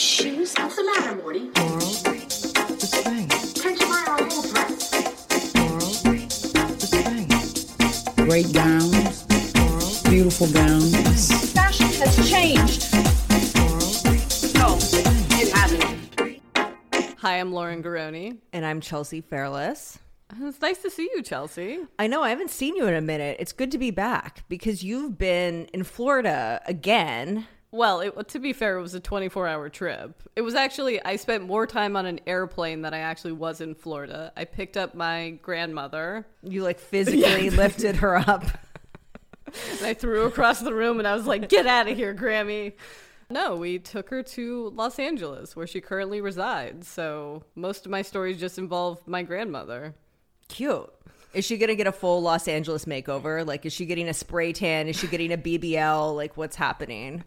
shoes? What's the matter, Morty? Laurel, the spring. Can't you buy her whole dress? Laurel, the spring. Great gowns, beautiful gowns. Fashion has changed. Laurel, No, it hasn't. Hi, I'm Lauren Garroni. And I'm Chelsea Fairless. It's nice to see you, Chelsea. I know I haven't seen you in a minute. It's good to be back because you've been in Florida again. Well, it, to be fair, it was a 24 hour trip. It was actually, I spent more time on an airplane than I actually was in Florida. I picked up my grandmother You like physically lifted her up. and I threw her across the room and I was like, get out of here, Grammy. No, we took her to Los Angeles, where she currently resides. So most of my stories just involve my grandmother. Cute. Is she gonna get a full Los Angeles makeover? Like, is she getting a spray tan? Is she getting a BBL? Like, what's happening?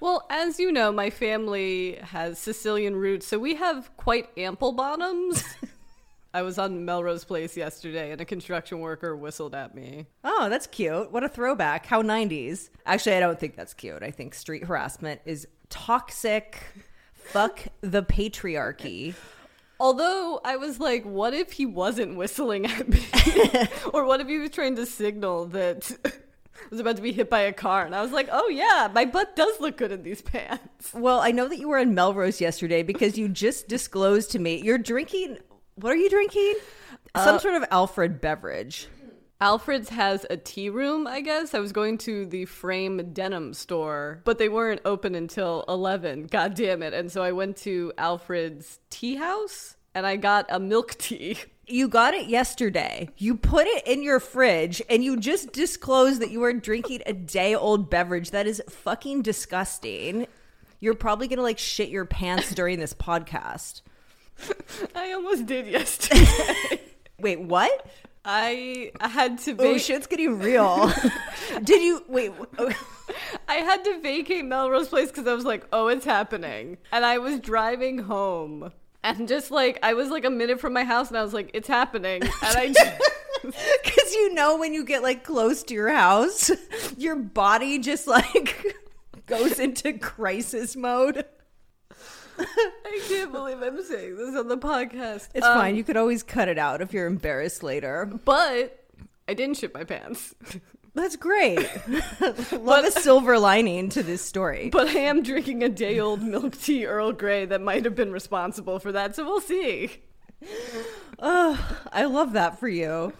Well, as you know, my family has Sicilian roots, so we have quite ample bottoms. I was on Melrose Place yesterday and a construction worker whistled at me. Oh, that's cute. What a throwback. How 90s. Actually, I don't think that's cute. I think street harassment is toxic. Fuck the patriarchy. Although I was like, what if he wasn't whistling at me? or what if he was trying to signal that I was about to be hit by a car? And I was like, oh yeah, my butt does look good in these pants. Well, I know that you were in Melrose yesterday because you just disclosed to me you're drinking. What are you drinking? Uh, Some sort of Alfred beverage. Alfred's has a tea room, I guess. I was going to the Frame Denim store, but they weren't open until 11. God damn it. And so I went to Alfred's tea house and I got a milk tea. You got it yesterday. You put it in your fridge and you just disclosed that you were drinking a day old beverage. That is fucking disgusting. You're probably going to like shit your pants during this podcast. I almost did yesterday. Wait, what? I had to Oh, vac- shit's getting real. Did you wait? oh, I had to vacate Melrose Place because I was like, oh, it's happening. And I was driving home. And just like, I was like a minute from my house and I was like, it's happening. And I just, Because you know when you get like close to your house, your body just like goes into crisis mode. I can't believe I'm saying this on the podcast. It's Um, fine. You could always cut it out if you're embarrassed later. But I didn't shit my pants. That's great. Love a silver lining to this story. But I am drinking a day old milk tea Earl Grey that might have been responsible for that. So we'll see. Oh, I love that for you.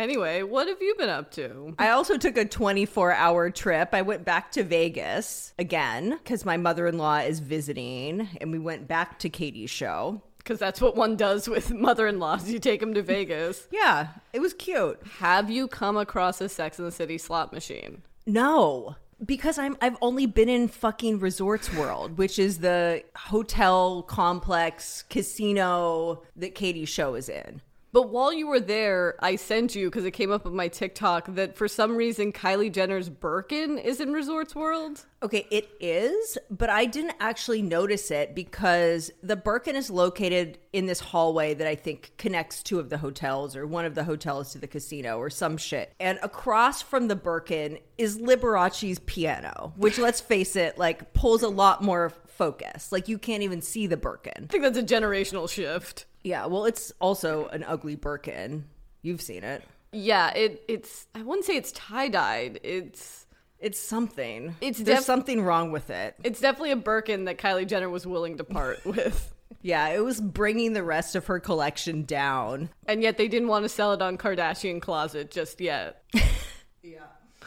Anyway, what have you been up to? I also took a 24 hour trip. I went back to Vegas again because my mother in law is visiting, and we went back to Katy's show. Because that's what one does with mother in laws. You take them to Vegas. Yeah, it was cute. Have you come across a Sex in the City slot machine? No, because I'm I've only been in fucking Resorts World, which is the hotel complex casino that Katy's show is in. But while you were there, I sent you because it came up on my TikTok that for some reason Kylie Jenner's Birkin is in Resorts World. Okay, it is, but I didn't actually notice it because the Birkin is located in this hallway that I think connects two of the hotels or one of the hotels to the casino or some shit. And across from the Birkin is Liberace's piano, which let's face it, like pulls a lot more focus. Like you can't even see the Birkin. I think that's a generational shift. Yeah, well, it's also an ugly Birkin. You've seen it. Yeah, it it's I wouldn't say it's tie dyed. It's It's something. It's There's something wrong with it. it's definitely a Birkin that Kylie Jenner was willing to part with. Yeah, it was bringing the rest of her collection down. And yet they didn't want to sell it on Kardashian Closet just yet. yeah.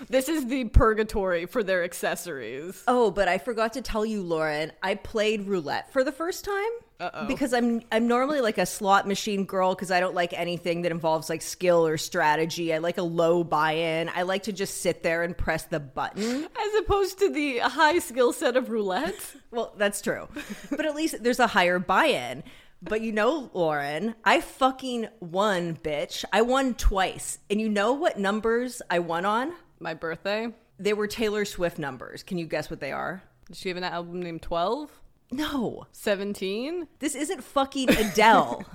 This is the purgatory for their accessories. Oh, but I forgot to tell you, Lauren. I played roulette for the first time Uh-oh. because I'm I'm normally like a slot machine girl because I don't like anything that involves like skill or strategy. I like a low buy-in. I like to just sit there and press the button. As opposed to the high skill set of roulette. Well, that's true, but at least there's a higher buy-in. But you know, Lauren, I fucking won, bitch. I won twice, and you know what numbers I won on? My birthday. They were Taylor Swift numbers. Can you guess what they are? Did she have an album named 12? No, 17? this isn't fucking Adele.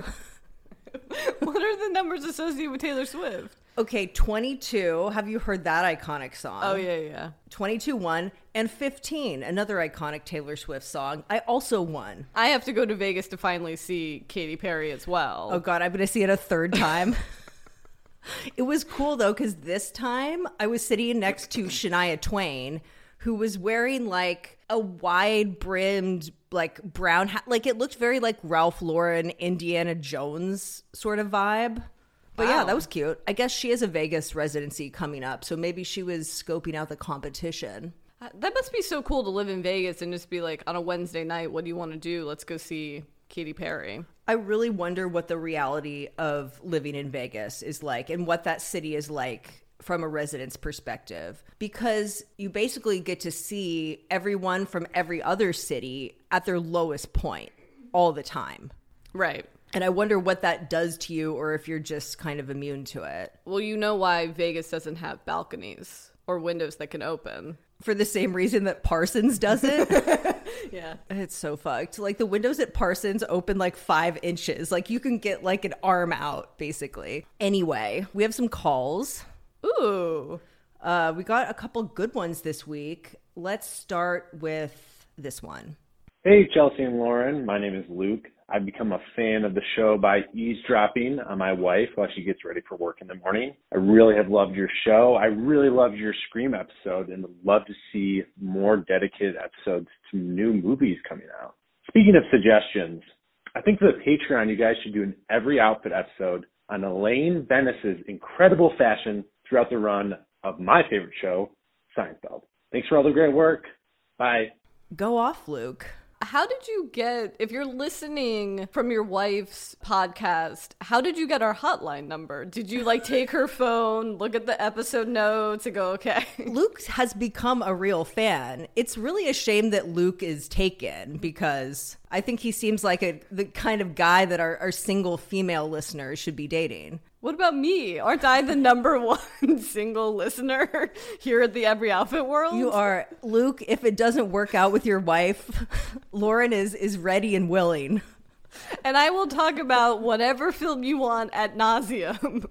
What are the numbers associated with Taylor Swift? Okay, 22. Have you heard that iconic song? Oh yeah, yeah. 22 won. And 15, another iconic Taylor Swift song. I also won. I have to go to Vegas to finally see Katy Perry as well. Oh, God, I'm going to see it a third time. it was cool, though, because this time I was sitting next to Shania Twain, who was wearing like a wide brimmed, like brown hat. Like it looked very like Ralph Lauren, Indiana Jones sort of vibe. But yeah, that was cute. I guess she has a Vegas residency coming up, so maybe she was scoping out the competition. Uh, That must be so cool to live in Vegas and just be like on a Wednesday night, what do you want to do? Let's go see Katy Perry. I really wonder what the reality of living in Vegas is like and what that city is like from a resident's perspective because you basically get to see everyone from every other city at their lowest point all the time. Right. And I wonder what that does to you or if you're just kind of immune to it. Well, you know why Vegas doesn't have balconies or windows that can open. For the same reason that Parsons doesn't. Yeah. It's so fucked. Like the windows at Parsons open like five inches. Like you can get like an arm out, basically. Anyway, we have some calls. Ooh. Uh, we got a couple good ones this week. Let's start with this one. Hey, Chelsea and Lauren. My name is Luke. I've become a fan of the show by eavesdropping on my wife while she gets ready for work in the morning. I really have loved your show. I really loved your Scream episode and would love to see more dedicated episodes to new movies coming out. Speaking of suggestions, I think for the Patreon, you guys should do an every outfit episode on Elaine Benes's incredible fashion throughout the run of my favorite show, Seinfeld. Thanks for all the great work. Bye. Go off, Luke. How did you get, if you're listening from your wife's podcast, how did you get our hotline number? Did you like take her phone, look at the episode notes, and go, okay? Luke has become a real fan. It's really a shame that Luke is taken because I think he seems like a the kind of guy that our, our single female listeners should be dating. What about me? Aren't I the number one single listener here at the Every Outfit World? You are Luke. If it doesn't work out with your wife, Lauren is is ready and willing. And I will talk about whatever film you want at nauseum.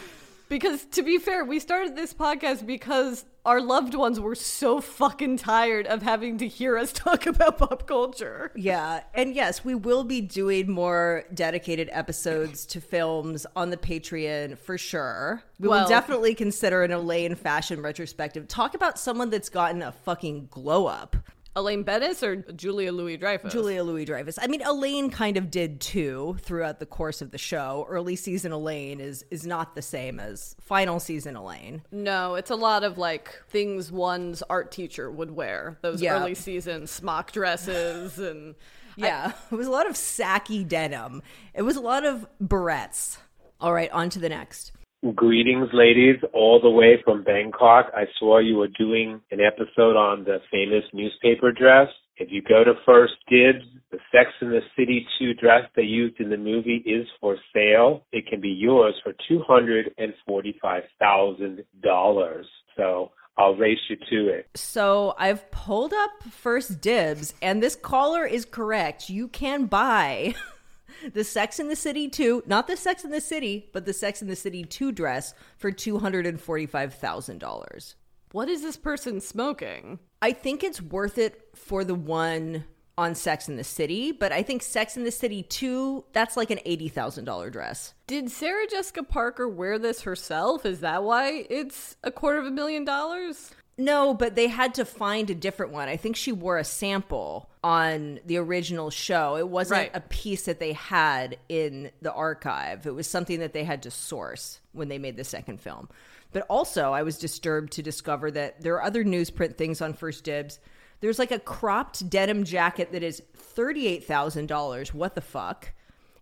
because to be fair, we started this podcast because our loved ones were so fucking tired of having to hear us talk about pop culture. Yeah, and yes, we will be doing more dedicated episodes to films on the Patreon for sure. We will definitely consider an Elaine fashion retrospective. Talk about someone that's gotten a fucking glow up. Elaine Benes or Julia Louis Dreyfus? Julia Louis Dreyfus. I mean, Elaine kind of did too throughout the course of the show. Early season Elaine is is not the same as final season Elaine. No, it's a lot of like things one's art teacher would wear. Those Yeah. early season smock dresses and Yeah, it was a lot of sacky denim. It was a lot of barrettes. All right, on to the next. Greetings, ladies, all the way from Bangkok. I saw you were doing an episode on the famous newspaper dress. If you go to First Dibs, the Sex and the City 2 dress they used in the movie is for sale. It can be yours for $245,000. So I'll race you to it. So I've pulled up first dibs, and this caller is correct. You can buy the Sex in the City 2, not the Sex in the City, but the Sex in the City 2 dress for $245,000. what is this person smoking? I think it's worth it for the one on Sex in the City, but I think Sex in the City 2, that's like an $80,000 dress. Did Sarah Jessica Parker wear this herself? Is that why it's a quarter of a million dollars? No, but they had to find a different one. I think she wore a sample on the original show. It wasn't Right. a piece that they had in the archive. It was something that they had to source when they made the second film. But also, I was disturbed to discover that there are other newsprint things on First Dibs. There's like a cropped denim jacket that is $38,000. What the fuck?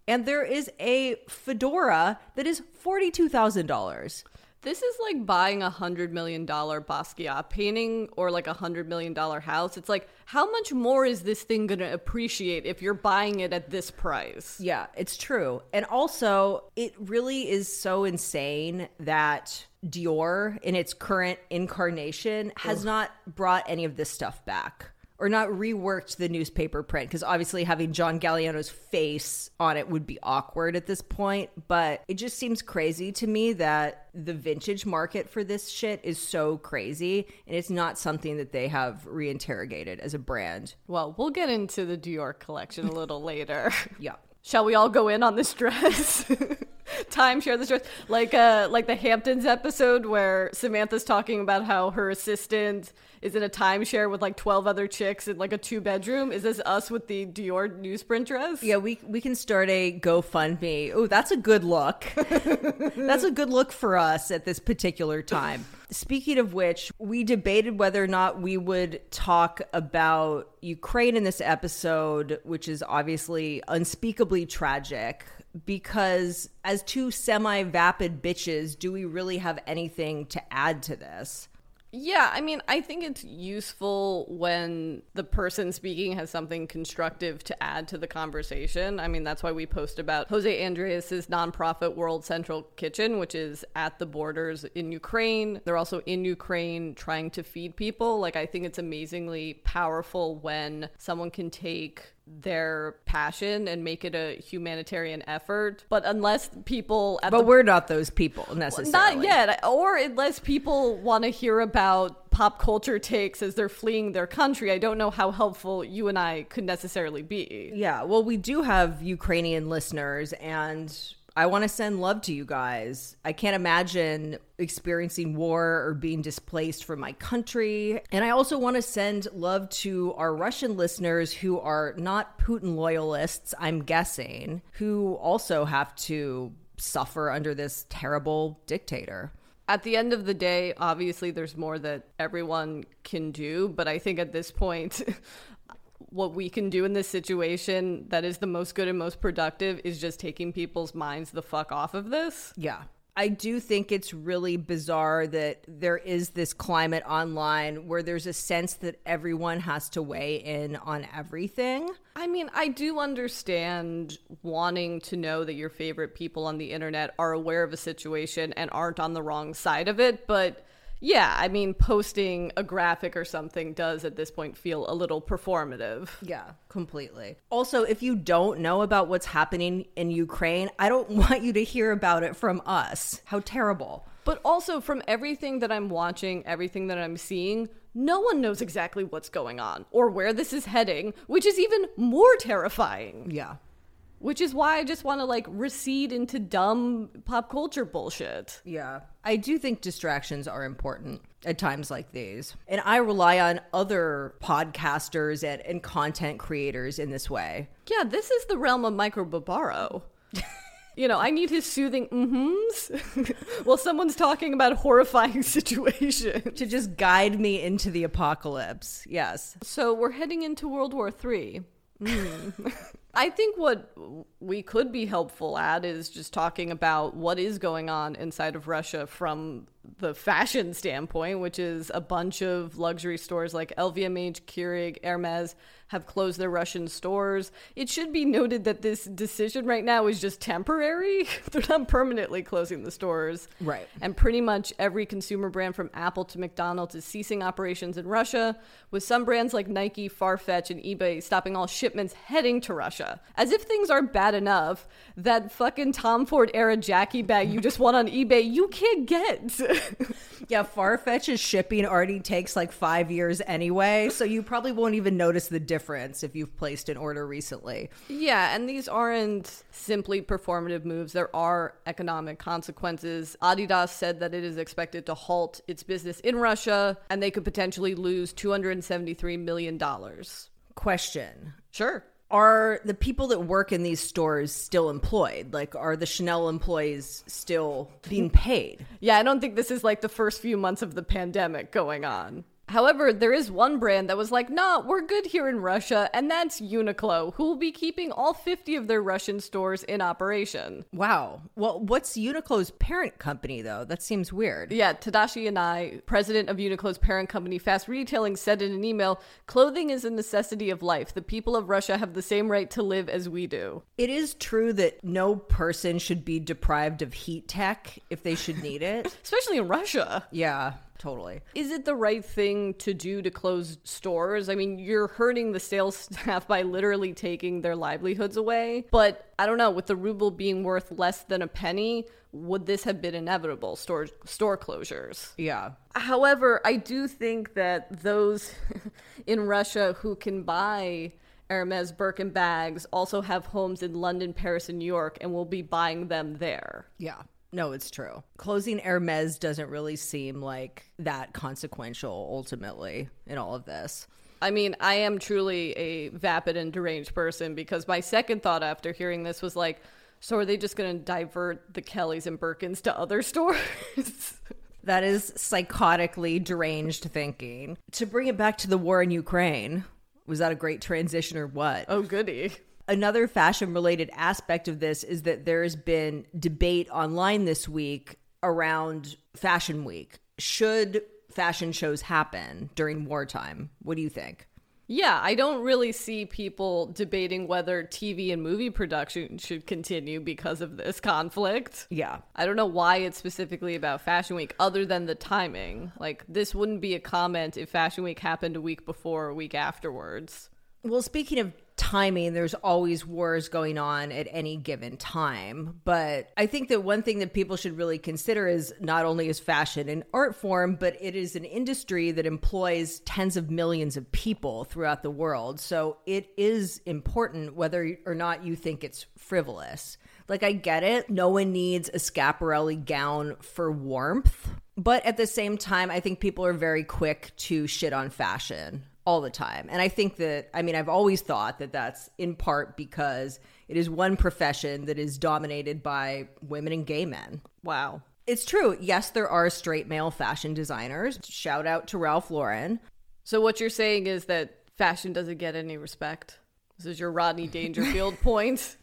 And there is a fedora that is $42,000. This is like buying a hundred million dollar Basquiat painting or like a hundred million dollar house. It's like, how much more is this thing gonna appreciate if you're buying it at this price? Yeah, it's true. And also, it really is so insane that Dior, in its current incarnation, has not brought any of this stuff back. Or not reworked the newspaper print because obviously having John Galliano's face on it would be awkward at this point. But it just seems crazy to me that the vintage market for this shit is so crazy and it's not something that they have reinterrogated as a brand. Well, we'll get into the Dior collection a little later. Yeah. Shall we all go in on this dress? Time share this dress, like uh, like the Hamptons episode where Samantha's talking about how her assistant is in a timeshare with like twelve other chicks in like a two bedroom. Is this us with the Dior newsprint dress? Yeah, we we can start a GoFundMe. Oh, that's a good look. that's a good look for us at this particular time. Speaking of which, we debated whether or not we would talk about Ukraine in this episode, which is obviously unspeakably tragic. Because as two semi vapid bitches, do we really have anything to add to this? Yeah, I mean, I think it's useful when the person speaking has something constructive to add to the conversation. I mean, that's why we post about José Andrés's nonprofit World Central Kitchen, which is at the borders in Ukraine. They're also in Ukraine trying to feed people. Like, I think it's amazingly powerful when someone can take their passion and make it a humanitarian effort. But unless people at But the we're not those people necessarily. not yet, or unless people want to hear about pop culture takes as they're fleeing their country, I don't know how helpful you and I could necessarily be. Yeah, well, we do have Ukrainian listeners, and I want to send love to you guys. I can't imagine experiencing war or being displaced from my country. And I also want to send love to our Russian listeners who are not Putin loyalists, I'm guessing, who also have to suffer under this terrible dictator. At the end of the day, obviously, there's more that everyone can do, but I think at this point, what we can do in this situation that is the most good and most productive is just taking people's minds the fuck off of this. Yeah. I do think it's really bizarre that there is this climate online where there's a sense that everyone has to weigh in on everything. I mean, I do understand wanting to know that your favorite people on the internet are aware of a situation and aren't on the wrong side of it, but yeah, I mean, posting a graphic or something does at this point feel a little performative. Yeah, completely. Also, if you don't know about what's happening in Ukraine, I don't want you to hear about it from us. How terrible. But also, from everything that I'm watching, everything that I'm seeing, no one knows exactly what's going on or where this is heading, which is even more terrifying. Yeah. Which is why I just want to like recede into dumb pop culture bullshit. Yeah. I do think distractions are important at times like these. And I rely on other podcasters and, and content creators in this way. Yeah, this is the realm of Michael Barbaro. you know, I need his soothing mm-hms while someone's talking about a horrifying situation. To just guide me into the apocalypse. Yes. So we're heading into World War Three. Mm. I think what we could be helpful at is just talking about what is going on inside of Russia from the fashion standpoint, which is a bunch of luxury stores like LVMH, Kering, Hermes have closed their Russian stores. It should be noted that this decision right now is just temporary. They're not permanently closing the stores. Right. And pretty much every consumer brand from Apple to McDonald's is ceasing operations in Russia, with some brands like Nike, Farfetch, and eBay stopping all shipments heading to Russia. As if things aren't bad enough, that fucking Tom Ford era Jackie bag you just won on eBay, you can't get. Yeah, Farfetch's shipping already takes like five years anyway, so you probably won't even notice the difference if you've placed an order recently. Yeah, and these aren't simply performative moves. There are economic consequences. Adidas said that it is expected to halt its business in Russia, and they could potentially lose $273 million. Question Sure. Are the people that work in these stores still employed? Like, are the Chanel employees still being paid? Yeah, I don't think this is like the first few months of the pandemic going on. However, there is one brand that was like, nah, we're good here in Russia, and that's Uniqlo, who will be keeping all 50 of their Russian stores in operation. Wow. Well, what's Uniqlo's parent company, though? That seems weird. Yeah, Tadashi Yanai, president of Uniqlo's parent company Fast Retailing, said in an email clothing is a necessity of life. The people of Russia have the same right to live as we do. It is true that no person should be deprived of heat tech if they should need it. Especially in Russia. yeah. Totally. Is it the right thing to do to close stores? I mean, you're hurting the sales staff by literally taking their livelihoods away. But I don't know, with the ruble being worth less than a penny, would this have been inevitable store store closures? Yeah. However, I do think that those in Russia who can buy Hermes Birkin bags also have homes in London, Paris, and New York and will be buying them there. Yeah. No, it's true. Closing Hermes doesn't really seem like that consequential ultimately in all of this. I mean, I am truly a vapid and deranged person because my second thought after hearing this was like, so are they just going to divert the Kellys and Birkins to other stores? That is psychotically deranged thinking. To bring it back to the war in Ukraine, was that a great transition or what? oh, goody. Another fashion related aspect of this is that there has been debate online this week around Fashion Week. Should fashion shows happen during wartime? What do you think? Yeah, I don't really see people debating whether TV and movie production should continue because of this conflict. Yeah. I don't know why it's specifically about Fashion Week other than the timing. Like, this wouldn't be a comment if Fashion Week happened a week before or a week afterwards. Well, speaking of timing, there's always wars going on at any given time. But I think that one thing that people should really consider is not only is fashion an art form, but it is an industry that employs tens of millions of people throughout the world. So it is important whether or not you think it's frivolous. Like, I get it. No one needs a Schiaparelli gown for warmth. But at the same time, I think people are very quick to shit on fashion all the time. And I think that, I mean, I've always thought that that's in part because it is one profession that is dominated by women and gay men. Wow. It's true. Yes, there are straight male fashion designers. Shout out to Ralph Lauren. So, what you're saying is that fashion doesn't get any respect? This is your Rodney Dangerfield point.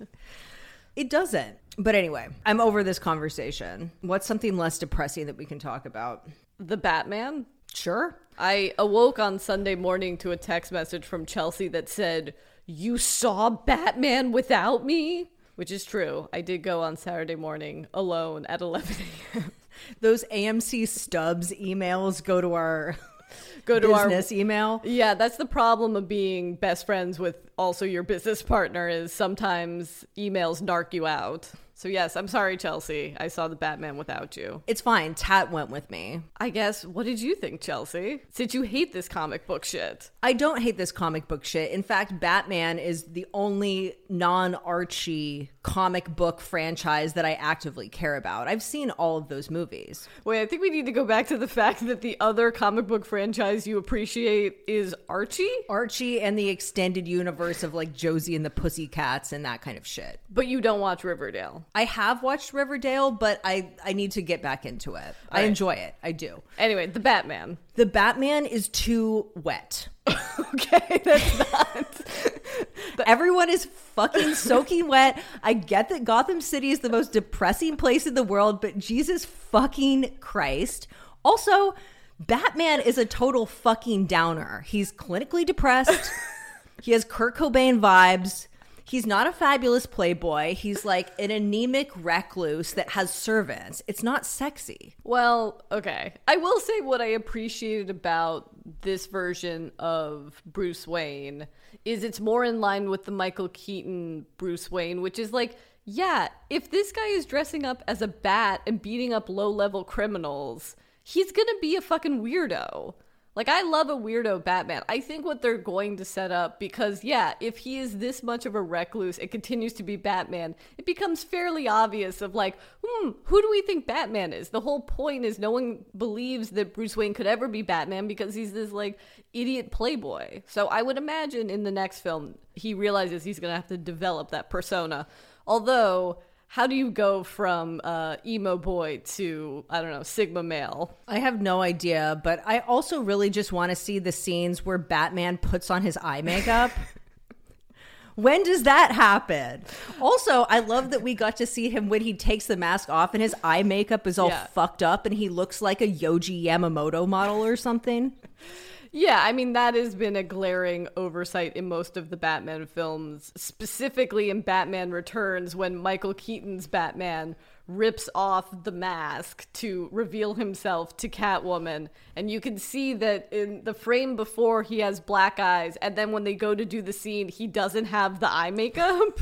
It doesn't. But anyway, I'm over this conversation. What's something less depressing that we can talk about? The Batman? Sure. I awoke on Sunday morning to a text message from Chelsea that said, You saw Batman without me? Which is true. I did go on Saturday morning alone at 11 a.m. Those AMC stubs emails go to our Go to our business email. Yeah, that's the problem of being best friends with also your business partner is sometimes emails narc you out. So yes, I'm sorry, Chelsea. I saw the Batman without you. It's fine. Tat went with me. I guess. What did you think, Chelsea? Since you hate this comic book shit. I don't hate this comic book shit. In fact, Batman is the only non Archie comic book franchise that I actively care about. I've seen all of those movies. Wait, I think we need to go back to the fact that the other comic book franchise you appreciate is Archie, Archie and the extended universe of like Josie and the Pussycats and that kind of shit. but you don't watch Riverdale. I have watched Riverdale, but I, I need to get back into it. I right. enjoy it. I do. Anyway, the Batman. The Batman is too wet. Okay, that's not. Everyone is fucking soaking wet. I get that Gotham City is the most depressing place in the world, but Jesus fucking Christ. Also, Batman is a total fucking downer. He's clinically depressed. he has Kurt Cobain vibes. He's not a fabulous playboy. He's like an anemic recluse that has servants. It's not sexy. Well, okay. I will say what I appreciated about this version of Bruce Wayne is it's more in line with the Michael Keaton Bruce Wayne, which is like, yeah, if this guy is dressing up as a bat and beating up low level criminals, he's gonna be a fucking weirdo. Like, I love a weirdo Batman. I think what they're going to set up, because, yeah, if he is this much of a recluse and continues to be Batman, it becomes fairly obvious of, like, hmm, who do we think Batman is? The whole point is no one believes that Bruce Wayne could ever be Batman because he's this, like, idiot playboy. So I would imagine in the next film, he realizes he's going to have to develop that persona. Although, how do you go from uh, emo boy to, I don't know, Sigma male? I have no idea, but I also really just want to see the scenes where Batman puts on his eye makeup. when does that happen? Also, I love that we got to see him when he takes the mask off and his eye makeup is all Yeah. fucked up and he looks like a Yohji Yamamoto model or something. Yeah, I mean, that has been a glaring oversight in most of the Batman films, specifically in Batman Returns when Michael Keaton's Batman rips off the mask to reveal himself to Catwoman. And you can see that in the frame before he has black eyes, and then when they go to do the scene, he doesn't have the eye makeup.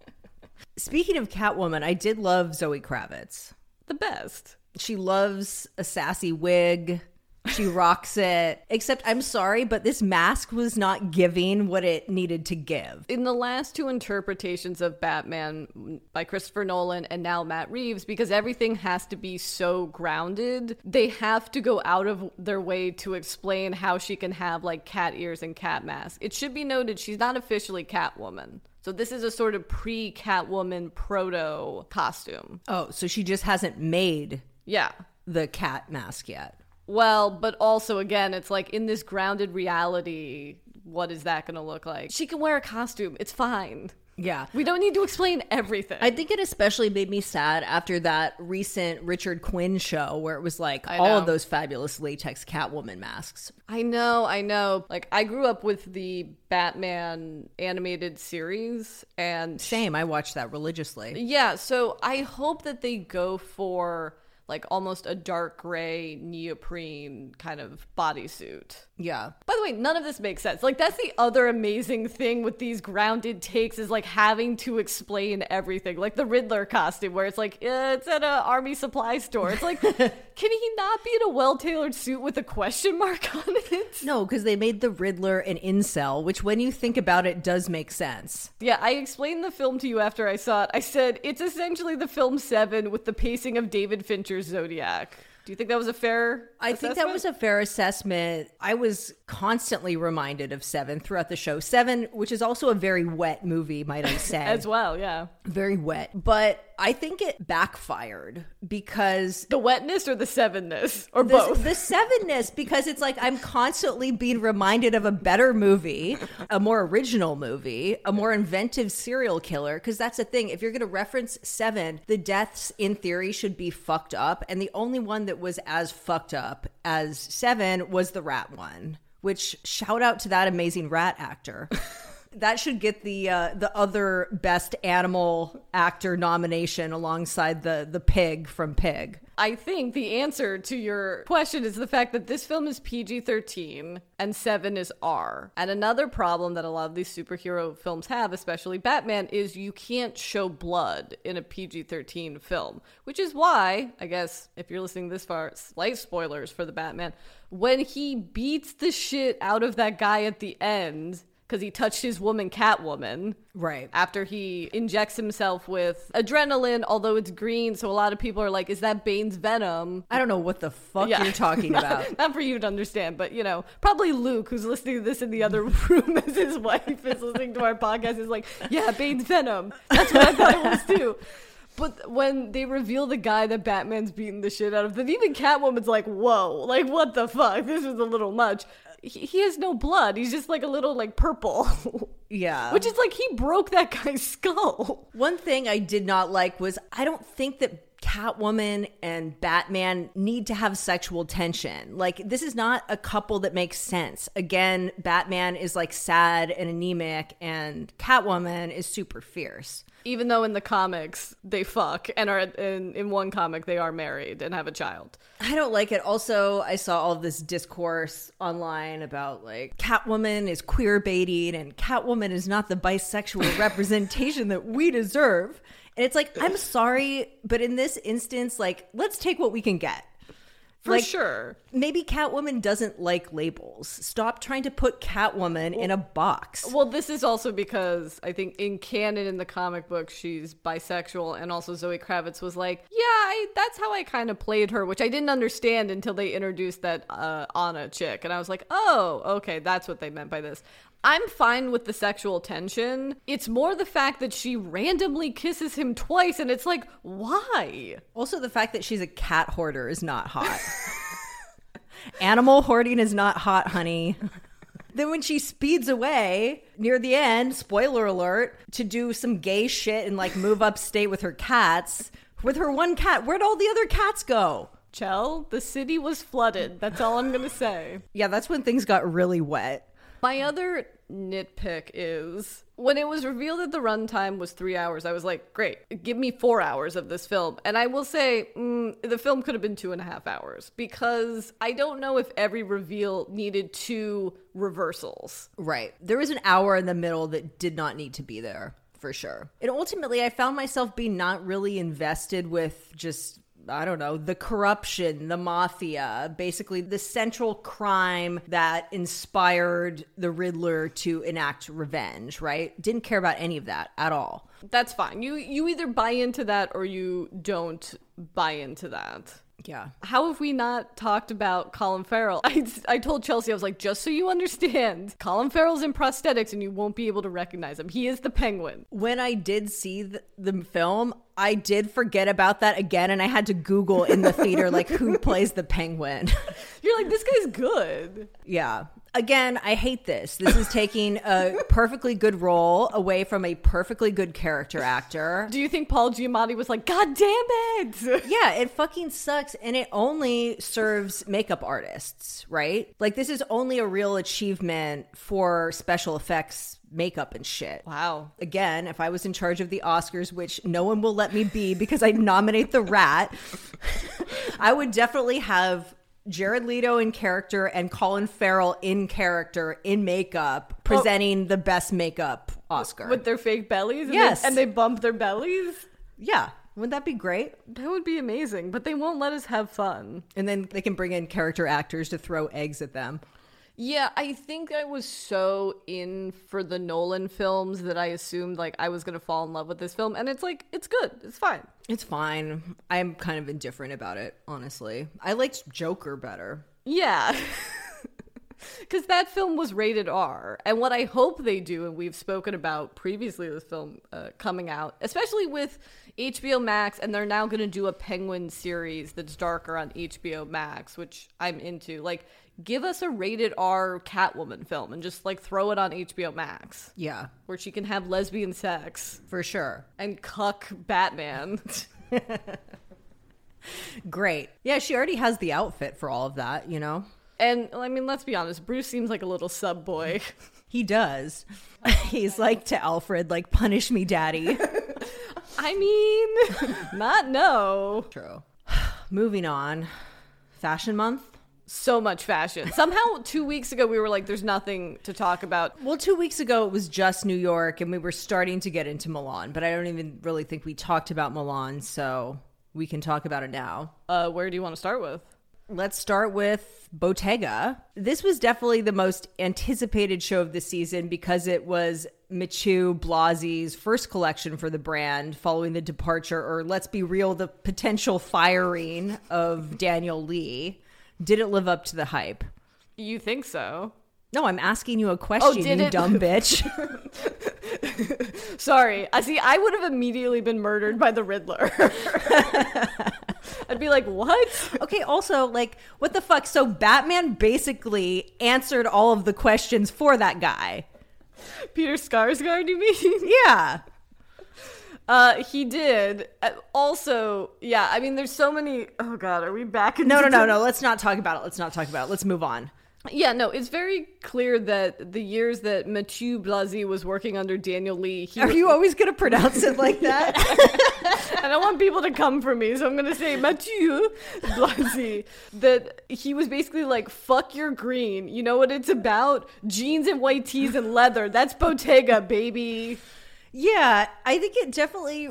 Speaking of Catwoman, I did love Zoe Kravitz. the best. She loves a sassy wig. She rocks it. Except, I'm sorry, but this mask was not giving what it needed to give. in the last two interpretations of Batman by Christopher Nolan and now Matt Reeves, because everything has to be so grounded, they have to go out of their way to explain how she can have like cat ears and cat mask. It should be noted she's not officially Catwoman. So this is a sort of pre Catwoman proto costume. Oh, so she just hasn't made Yeah. the cat mask yet. Well, but also again, it's like in this grounded reality, what is that going to look like? She can wear a costume. It's fine. Yeah. We don't need to explain everything. I think it especially made me sad after that recent Richard Quinn show where it was like I all know. of those fabulous latex Catwoman masks. I know, I know. Like I grew up with the Batman animated series and Shame, I watched that religiously. yeah, so I hope that they go for like almost a dark gray neoprene kind of bodysuit. Yeah. By the way, none of this makes sense. Like that's the other amazing thing with these grounded takes is like having to explain everything. Like the Riddler costume where it's like eh, it's at an army supply store. It's like can he not be in a well-tailored suit with a question mark on it? No, because they made the Riddler an incel, which when you think about it does make sense. Yeah, I explained the film to you after I saw it. I said it's essentially the film 7 with the pacing of David Fincher's Zodiac. Do you think that was a fair I think that was a fair assessment. I was constantly reminded of Seven throughout the show. Seven, which is also a very wet movie, might I say. as well, yeah. very wet. But I think it backfired because The wetness or the sevenness or the, both. the sevenness because it's like I'm constantly being reminded of a better movie, a more original movie, a more inventive serial killer. Because that's the thing. If you're going to reference Seven, the deaths in theory should be fucked up, and the only one that was as fucked up as Seven was the rat one. Which shout out to that amazing rat actor. That should get the uh, the other best animal actor nomination alongside the the pig from Pig. I think the answer to your question is the fact that this film is PG 13 and 7 is R. And another problem that a lot of these superhero films have, especially Batman, is you can't show blood in a PG 13 film. Which is why, I guess, if you're listening this far, slight spoilers for the Batman, when he beats the shit out of that guy at the end. Because he touched his woman, Catwoman, Right. after he injects himself with adrenaline, although it's green. So a lot of people are like, is that Bane's venom? I don't know what the fuck Yeah. you're talking about. Not for you to understand, but you know, probably Luke, who's listening to this in the other room as his wife is listening to our podcast, is like, yeah, Bane's venom. That's what I thought it was too. But when they reveal the guy that Batman's beating the shit out of, then even Catwoman's like, whoa, like, what the fuck? This is a little much. He, he has no blood. He's just like a little, like, purple. Yeah. Which is like, he broke that guy's skull. One thing I did not like was I don't think that Catwoman and Batman need to have sexual tension. Like, this is not a couple that makes sense. Again, Batman is like sad and anemic, and Catwoman is super fierce. Even though in the comics they fuck and are in, in one comic they are married and have a child. I don't like it. Also, I saw all this discourse online about like Catwoman is queer baiting and Catwoman is not the bisexual representation that we deserve. And it's like, I'm sorry, but in this instance, like, let's take what we can get. For Like, sure. Maybe Catwoman doesn't like labels. Stop trying to put Catwoman in a box. Well, this is also because I think in canon in the comic book she's bisexual, and also Zoe Kravitz was like, "Yeah, I, that's how I kind of played her," which I didn't understand until they introduced that uh, Anna chick, and I was like, "Oh, okay, that's what they meant by this." I'm fine with the sexual tension. It's more the fact that she randomly kisses him twice, and it's like, why? Also, the fact that she's a cat hoarder is not hot. Animal hoarding is not hot, honey. Then when she speeds away near the end, spoiler alert, to do some gay shit and like move upstate with her cats, with her one cat, where'd all the other cats go? Chell, the city was flooded. That's all I'm gonna say. Yeah, that's when things got really wet. My other nitpick is when it was revealed that the runtime was three hours, I was like, great, give me four hours of this film. And I will say, mm, the film could have been two and a half hours because I don't know if every reveal needed two reversals. Right. There was an hour in the middle that did not need to be there for sure. And ultimately, I found myself being not really invested with just. I don't know, the corruption, the mafia, basically the central crime that inspired the Riddler to enact revenge, right? Didn't care about any of that at all. That's fine. You you either buy into that or you don't buy into that. Yeah. How have we not talked about Colin Farrell? I, I told Chelsea, I was like, just so you understand, Colin Farrell's in prosthetics and you won't be able to recognize him. He is the penguin. When I did see the, the film, I did forget about that again, and I had to Google in the theater, like, who plays the penguin. You're like, this guy's good. Yeah. Again, I hate this. This is taking a perfectly good role away from a perfectly good character actor. Do you think Paul Giamatti was like, God damn it? Yeah, it fucking sucks. And it only serves makeup artists, right? Like, this is only a real achievement for special effects makeup and shit. Wow. Again, if I was in charge of the Oscars, which no one will let me be because I nominate the rat, I would definitely have Jared Leto in character and Colin Farrell in character in makeup presenting the best makeup Oscar. With their fake bellies? And Yes. They, and they bump their bellies? yeah. Wouldn't that be great? That would be amazing, but they won't let us have fun. And then they can bring in character actors to throw eggs at them. Yeah, I think I was so in for the Nolan films that I assumed like I was gonna fall in love with this film, and it's like it's good, it's fine. It's fine. I'm kind of indifferent about it, honestly. I liked Joker better. Yeah. Because that film was rated R. And what I hope they do, and we've spoken about previously this film uh, coming out, especially with HBO Max, and they're now going to do a Penguin series that's darker on HBO Max, which I'm into. Like, give us a rated R Catwoman film and just like throw it on HBO Max Yeah, where she can have lesbian sex for sure. and cuck Batman. Great. Yeah, she already has the outfit for all of that, you know? and I mean, let's be honest, Bruce seems like a little sub boy. He does. He's like to Alfred, like, punish me, daddy. I mean, not no. True. Moving on. Fashion month? So much fashion. Somehow, two weeks ago, we were like, there's nothing to talk about. Well, two weeks ago it was just New York, and we were starting to get into Milan, but I don't even really think we talked about Milan, so we can talk about it now. Uh, where do you want to start with? Let's start with Bottega. This was definitely the most anticipated show of the season because it was Michu Blazy's first collection for the brand following the departure, or let's be real, the potential firing of Daniel Lee. Did it live up to the hype? You think so? No, I'm asking you a oh, question, did you it? dumb bitch. Sorry. I see. I would have immediately been murdered by the Riddler. I'd be like, what? Okay, also, like, what the fuck? So Batman basically answered all of the questions for that guy. Peter Sarsgaard, you mean? Yeah. Uh, he did. Uh, also, yeah. I mean, there's so many. Oh God, are we back? No, no, into- no, no. Let's not talk about it. Let's not talk about it. Let's move on. Yeah, no. It's very clear that the years that Matthieu Blazy was working under Daniel Lee, he Are you always going to pronounce it like that? And I don't want people to come for me, so I'm gonna say Matthieu Blazy. That he was basically like, "Fuck your green." You know what it's about? Jeans and white tees and leather. That's Bottega, baby. Yeah, I think it definitely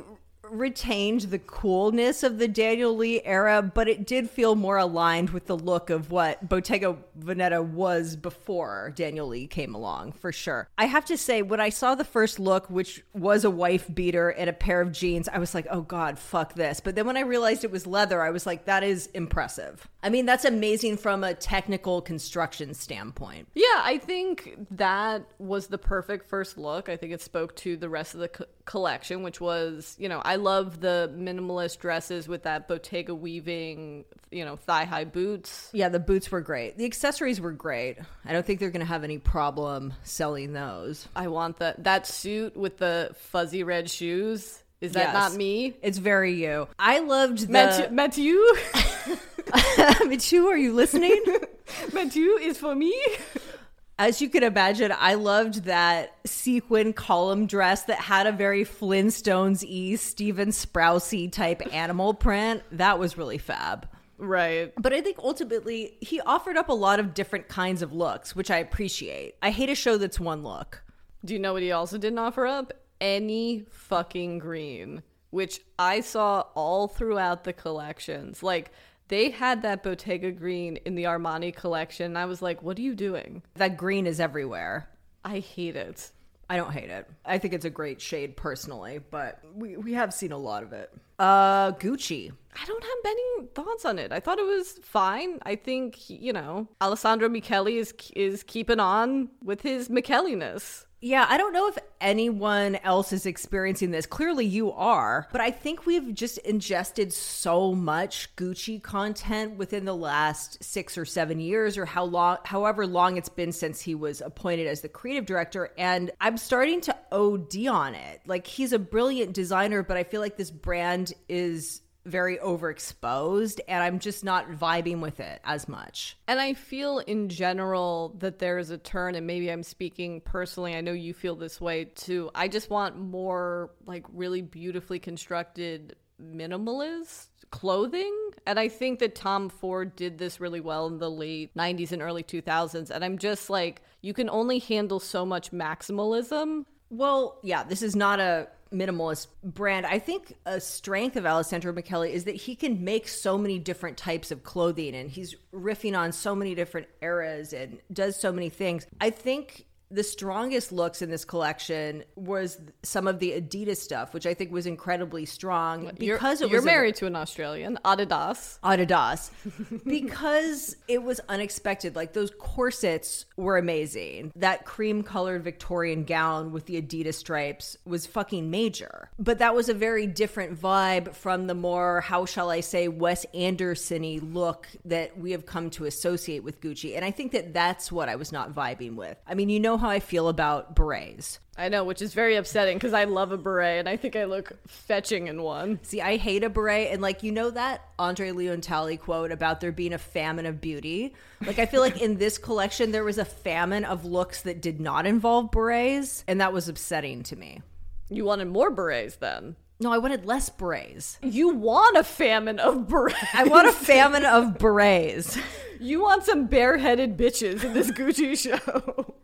retained the coolness of the Daniel Lee era, but it did feel more aligned with the look of what Bottega Veneta was before Daniel Lee came along, for sure. I have to say, when I saw the first look, which was a wife beater and a pair of jeans, I was like, oh God, fuck this. But then when I realized it was leather, I was like, that is impressive. I mean, that's amazing from a technical construction standpoint. Yeah, I think that was the perfect first look. I think it spoke to the rest of the co- collection, which was, you know, I love the minimalist dresses with that Bottega weaving, you know, thigh high boots. Yeah, the boots were great. The accessories were great. I don't think they're going to have any problem selling those. I want that that suit with the fuzzy red shoes. Is that Yes. not me? It's very you. I loved the Matthieu, Matthieu? Michu, are you listening? Matthieu is for me. As you can imagine, I loved that sequin column dress that had a very Flintstones y Stephen Sprousey type animal print. That was really fab. Right. But I think ultimately he offered up a lot of different kinds of looks, which I appreciate. I hate a show that's one look. Do you know what he also didn't offer up? Any fucking green, which I saw all throughout the collections. Like, they had that Bottega green in the Armani collection. And I was like, what are you doing? That green is everywhere. I hate it. I don't hate it. I think it's a great shade personally, but we, we have seen a lot of it. Uh Gucci. I don't have many thoughts on it. I thought it was fine. I think, you know, Alessandro Michele is is keeping on with his Michele-ness. Yeah, I don't know if anyone else is experiencing this. Clearly you are, but I think we've just ingested so much Gucci content within the last 6 or 7 years or how long however long it's been since he was appointed as the creative director and I'm starting to OD on it. Like he's a brilliant designer, but I feel like this brand is very overexposed and I'm just not vibing with it as much. And I feel in general that there is a turn, and maybe I'm speaking personally. I know you feel this way too. I just want more like really beautifully constructed minimalist clothing. And I think that Tom Ford did this really well in the late 90s and early 2000s. And I'm just like, you can only handle so much maximalism. Well, yeah, this is not a minimalist brand. I think a strength of Alessandro Michele is that he can make so many different types of clothing and he's riffing on so many different eras and does so many things. I think the strongest looks in this collection was some of the Adidas stuff, which I think was incredibly strong because you're, it was you're a- married to an Australian, Adidas. Adidas because it was unexpected. Like those corsets were amazing. That cream colored Victorian gown with the Adidas stripes was fucking major. But that was a very different vibe from the more, how shall I say, Wes Andersony look that we have come to associate with Gucci. And I think that that's what I was not vibing with. I mean, you know how I feel about berets. I know, which is very upsetting because I love a beret and I think I look fetching in one. See, I hate a beret, and like you know that André Leon Talley quote about there being a famine of beauty. Like I feel like in this collection there was a famine of looks that did not involve berets, and that was upsetting to me. You wanted more berets then. No, I wanted less berets. You want a famine of berets. I want a famine of berets. You want some bareheaded bitches in this Gucci show.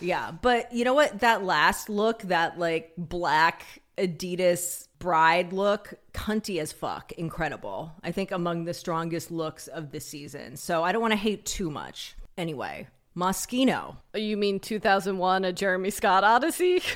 Yeah, but you know what? That last look, that like black Adidas bride look, cunty as fuck, incredible. I think among the strongest looks of the season. So I don't want to hate too much. Anyway, Moschino. Oh, you mean 2001, a Jeremy Scott Odyssey?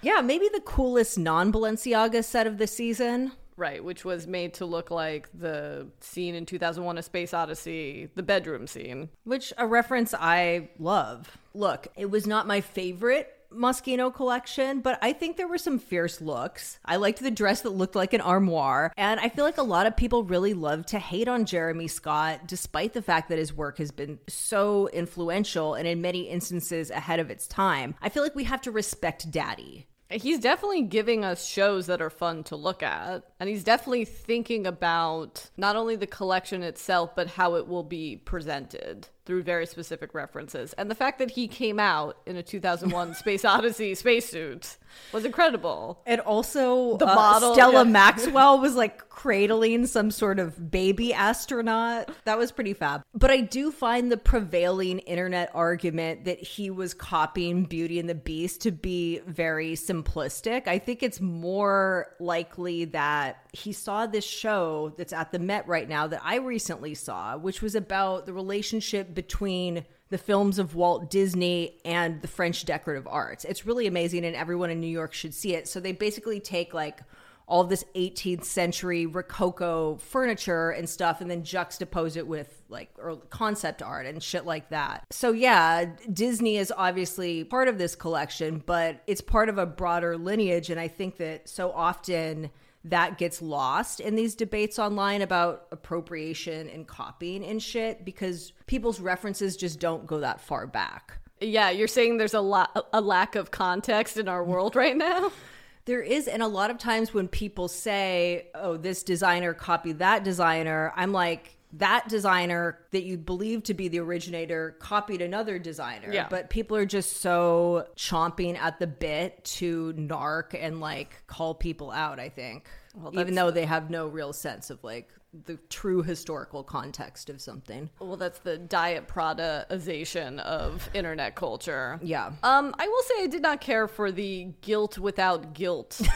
Yeah, maybe the coolest non Balenciaga set of the season. Right, which was made to look like the scene in 2001, A Space Odyssey, the bedroom scene. which a reference I love. Look, it was not my favorite Moschino collection, but I think there were some fierce looks. I liked the dress that looked like an armoire, and I feel like a lot of people really love to hate on Jeremy Scott despite the fact that his work has been so influential and in many instances ahead of its time. I feel like we have to respect Daddy. He's definitely giving us shows that are fun to look at. And he's definitely thinking about not only the collection itself, but how it will be presented through very specific references. And the fact that he came out in a 2001 Space Odyssey spacesuit was incredible. And also, The uh, model, Stella yeah. Maxwell was like cradling some sort of baby astronaut. That was pretty fab. But I do find the prevailing internet argument that he was copying Beauty and the Beast to be very simplistic. I think it's more likely that he saw this show that's at the Met right now that I recently saw, which was about the relationship between the films of Walt Disney and the French decorative arts. It's really amazing, and everyone in New York should see it. So they basically take like all this 18th century Rococo furniture and stuff and then juxtapose it with like or concept art and shit like that. So yeah, Disney is obviously part of this collection, but it's part of a broader lineage and I think that so often that gets lost in these debates online about appropriation and copying and shit because people's references just don't go that far back. Yeah, you're saying there's a lot a lack of context in our world right now? There is, and a lot of times when people say, oh, this designer copied that designer, I'm like, that designer that you believe to be the originator copied another designer. Yeah. But people are just so chomping at the bit to narc and like call people out, I think. Even though they have no real sense of like the true historical context of something. Well, that's the diet Prada-ization of internet culture. Yeah. Um, I will say I did not care for the guilt without guilt.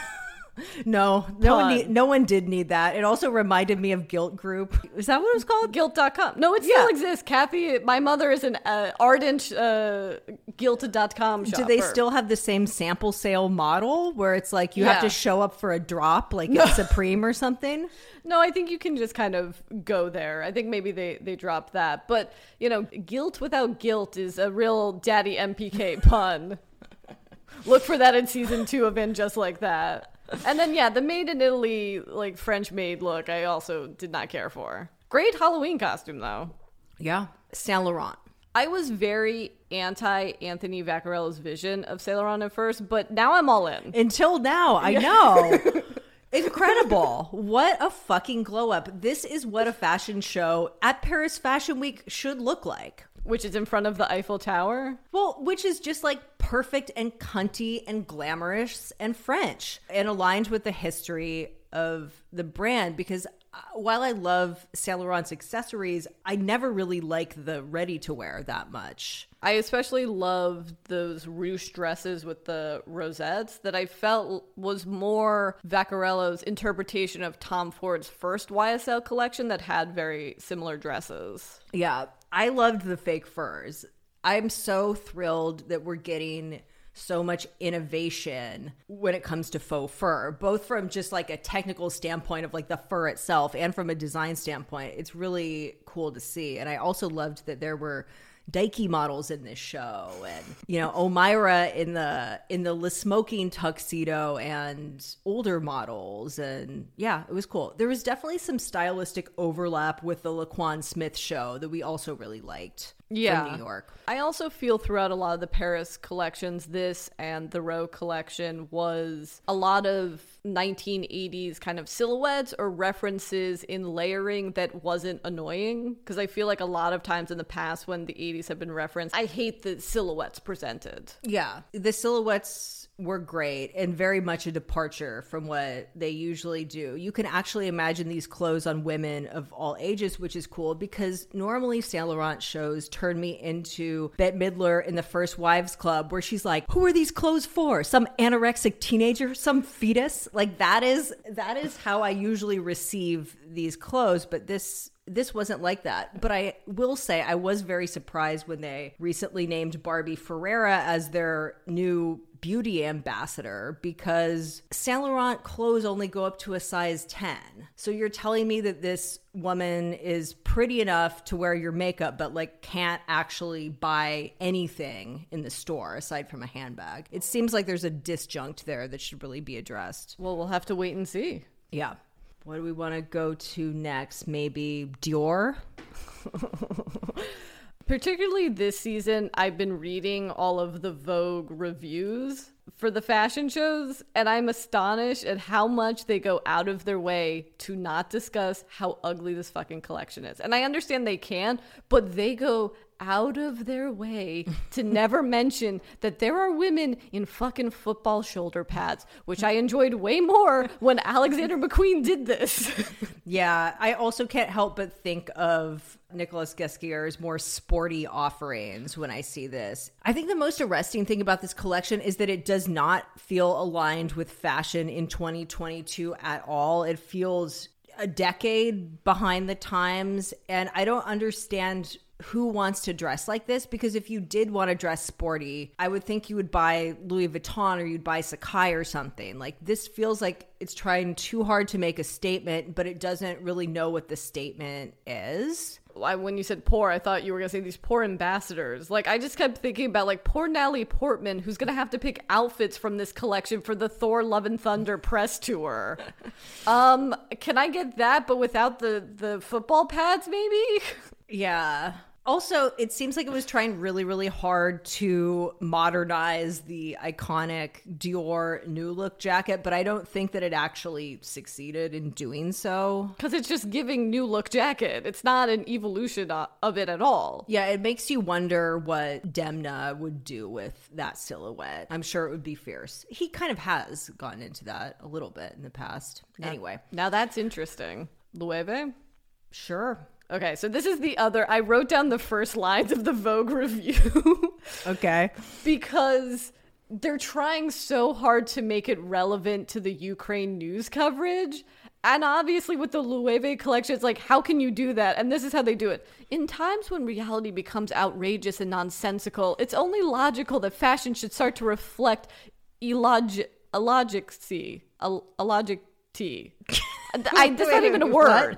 No, no one, need, no one did need that. It also reminded me of Gilt Groupe. Is that what it was called? Gilt.com. No, it still Yeah. exists. Kathy, my mother is an uh, ardent uh, Gilt.com shopper. Do they still have the same sample sale model where it's like you have to show up for a drop, like it's Supreme or something? No, I think you can just kind of go there. I think maybe they they dropped that. But, you know, guilt without guilt is a real daddy MPK pun. Look for that in season 2 of And Just Like That. And then yeah, the made in Italy like French made look I also did not care for. Great Halloween costume though. Yeah. Saint Laurent. I was very anti Anthony Vaccarello's vision of Saint Laurent at first, but now I'm all in. Until now, I know. Incredible. What a fucking glow up. This is what a fashion show at Paris Fashion Week should look like. Which is in front of the Eiffel Tower. Well, which is just like perfect and cunty and glamorous and French and aligned with the history of the brand because uh, while I love Saint Laurent's accessories, I never really like the ready to wear that much. I especially loved those ruche dresses with the rosettes that I felt was more Vaccarello's interpretation of Tom Ford's first YSL collection that had very similar dresses. Yeah, I loved the fake furs. I'm so thrilled that we're getting so much innovation when it comes to faux fur, both from just like a technical standpoint of like the fur itself and from a design standpoint. It's really cool to see. And I also loved that there were Daiki models in this show and you know Omira in the in the smoking tuxedo and older models and yeah it was cool there was definitely some stylistic overlap with the Laquan Smith show that we also really liked Yeah. from New York I also feel throughout a lot of the Paris collections, this and the Row collection was a lot of 1980s kind of silhouettes or references in layering that wasn't annoying. Because I feel like a lot of times in the past when the 80s have been referenced, I hate the silhouettes presented. yeah the silhouettes were great and very much a departure from what they usually do. You can actually imagine these clothes on women of all ages, which is cool because normally Saint Laurent shows turn me into Bette Midler in the First Wives Club, where she's like, "Who are these clothes for? Some anorexic teenager? Some fetus?" Like that is that is how I usually receive these clothes, but this this wasn't like that. But I will say I was very surprised when they recently named Barbie Ferreira as their new beauty ambassador because Saint Laurent clothes only go up to a size 10. So you're telling me that this woman is pretty enough to wear your makeup but like can't actually buy anything in the store aside from a handbag. It seems like there's a disjunct there that should really be addressed. Well, we'll have to wait and see. Yeah. What do we want to go to next? Maybe Dior? Particularly this season, I've been reading all of the Vogue reviews for the fashion shows, and I'm astonished at how much they go out of their way to not discuss how ugly this fucking collection is. And I understand they can, but they go out of their way to never mention that there are women in fucking football shoulder pads, which I enjoyed way more when Alexander McQueen did this. Yeah, I also can't help but think of Nicolas Ghesquière's more sporty offerings when I see this. I think the most arresting thing about this collection is that it does not feel aligned with fashion in 2022 at all. It feels a decade behind the times, and I don't understand who wants to dress like this because if you did want to dress sporty, I would think you would buy Louis Vuitton or you'd buy Sacai or something. Like this feels like it's trying too hard to make a statement, but it doesn't really know what the statement is. When you said poor, I thought you were gonna say these poor ambassadors. Like I just kept thinking about like poor Natalie Portman, who's gonna have to pick outfits from this collection for the Thor: Love and Thunder press tour. um, can I get that, but without the the football pads, maybe? Yeah. Also, it seems like it was trying really, really hard to modernize the iconic Dior New Look jacket, but I don't think that it actually succeeded in doing so. Because it's just giving new look jacket. It's not an evolution uh, of it at all. Yeah, it makes you wonder what Demna would do with that silhouette. I'm sure it would be fierce. He kind of has gotten into that a little bit in the past. Anyway, Now that's interesting. Loewe? sure. Okay, so this is the other. I wrote down the first lines of the Vogue review Okay. because they're trying so hard to make it relevant to the Ukraine news coverage. And obviously, with the Loewe collection, it's like, how can you do that? And this is how they do it. In times when reality becomes outrageous and nonsensical, it's only logical that fashion should start to reflect illogic, illogic, illogicity. I, that's not even a word.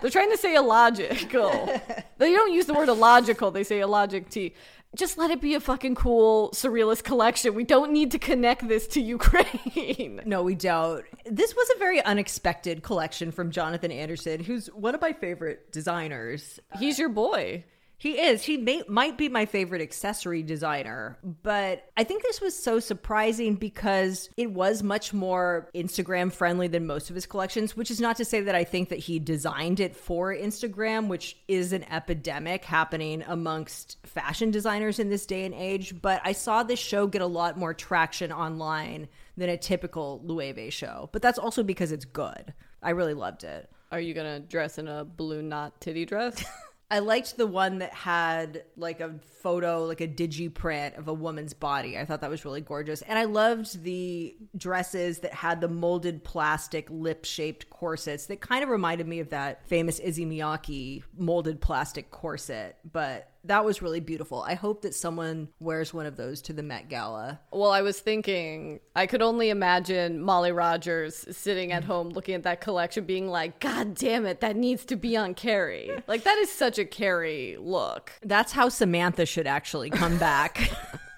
They're trying to say illogical. they don't use the word illogical, they say illogic T. Just let it be a fucking cool surrealist collection. We don't need to connect this to Ukraine. No, we don't. This was a very unexpected collection from Jonathan Anderson, who's one of my favorite designers. He's your boy. He is. He may, might be my favorite accessory designer, but I think this was so surprising because it was much more Instagram friendly than most of his collections, which is not to say that I think that he designed it for Instagram, which is an epidemic happening amongst fashion designers in this day and age. But I saw this show get a lot more traction online than a typical Loewe show. But that's also because it's good. I really loved it. Are you gonna dress in a balloon knot titty dress? I liked the one that had like a photo, like a digi print of a woman's body. I thought that was really gorgeous. And I loved the dresses that had the molded plastic lip shaped corsets that kind of reminded me of that famous Issey Miyake molded plastic corset. But that was really beautiful. I hope that someone wears one of those to the Met Gala. well, I was thinking, I could only imagine Molly Rogers sitting at home looking at that collection, being like, God damn it, that needs to be on Carrie. Like, that is such a Carrie look. That's how Samantha should actually come back.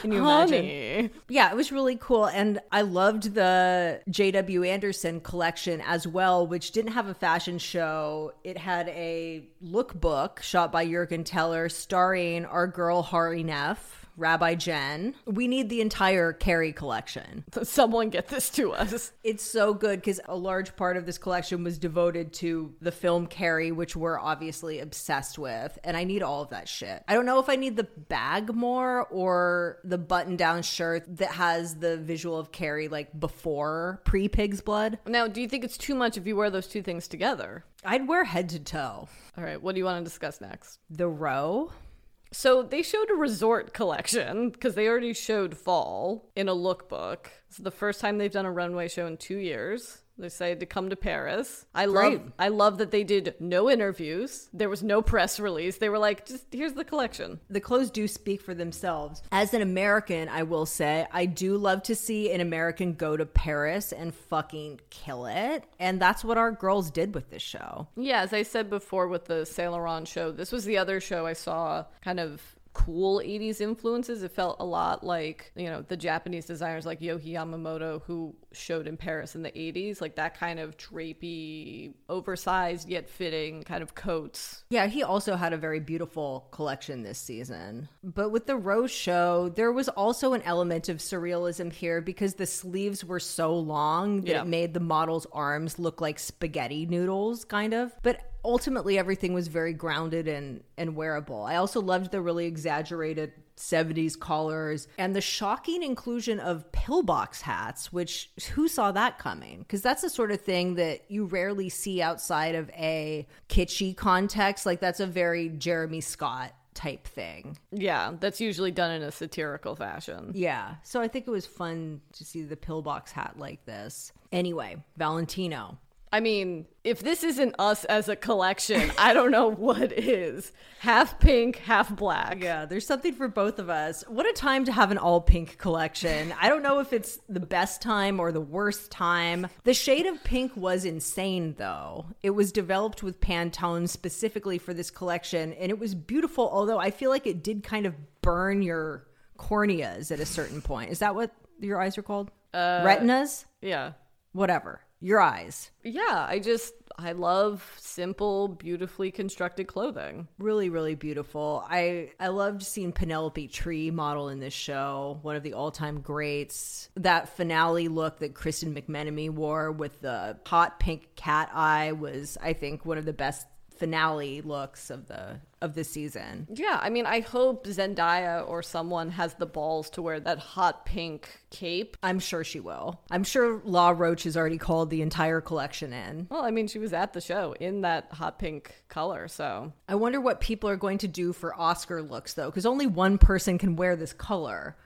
Can you imagine? Honey. Yeah, it was really cool. And I loved the J.W. Anderson collection as well, which didn't have a fashion show. It had a lookbook shot by Juergen Teller starring our girl Hari Nef, Rabbi Jen. We need the entire Carrie collection. Someone get this to us. It's so good because a large part of this collection was devoted to the film Carrie, which we're obviously obsessed with. And I need all of that shit. I don't know if I need the bag more or the button down shirt that has the visual of Carrie like before pre Pig's Blood. Now, do you think it's too much if you wear those two things together? I'd wear head to toe. All right, what do you want to discuss next? The row. So they showed a resort collection because they already showed fall in a lookbook. It's the first time they've done a runway show in two years. They decided to come to Paris. I Great. love I love that they did no interviews. There was no press release. They were like, just here's the collection. The clothes do speak for themselves. As an American, I will say, I do love to see an American go to Paris and fucking kill it. And that's what our girls did with this show. Yeah, as I said before with the Saint Laurent show, this was the other show I saw kind of cool 80s influences. It felt a lot like, you know, the Japanese designers like Yohji Yamamoto who showed in Paris in the 80s, like that kind of drapey, oversized yet fitting kind of coats. Yeah, he also had a very beautiful collection this season. But with the Row's show, there was also an element of surrealism here because the sleeves were so long that Yeah. it made the model's arms look like spaghetti noodles, kind of. But ultimately, everything was very grounded and, and wearable. I also loved the really exaggerated 70s collars and the shocking inclusion of pillbox hats, which who saw that coming? Because that's the sort of thing that you rarely see outside of a kitschy context. Like that's a very Jeremy Scott type thing. Yeah, that's usually done in a satirical fashion. Yeah. So I think it was fun to see the pillbox hat like this. Anyway, Valentino. I mean, if this isn't us as a collection, I don't know what is. Half pink, half black. Yeah, there's something for both of us. What a time to have an all pink collection. I don't know if it's the best time or the worst time. The shade of pink was insane, though. It was developed with Pantone specifically for this collection, and it was beautiful, although I feel like it did kind of burn your corneas at a certain point. Is that what your eyes are called? Uh, Retinas? Yeah. Whatever. Your eyes. Yeah, I just I love simple, beautifully constructed clothing. really really beautiful i i loved seeing penelope tree model in this show one of the all-time greats that finale look that kristen McMenamy wore with the hot pink cat eye was i think one of the best finale looks of the of the season. Yeah, I mean, I hope Zendaya or someone has the balls to wear that hot pink cape. i'm sure she will. I'm sure law roach has already called the entire collection in. Well, I mean, she was at the show in that hot pink color, so. I wonder what people are going to do for oscar looks though because only one person can wear this color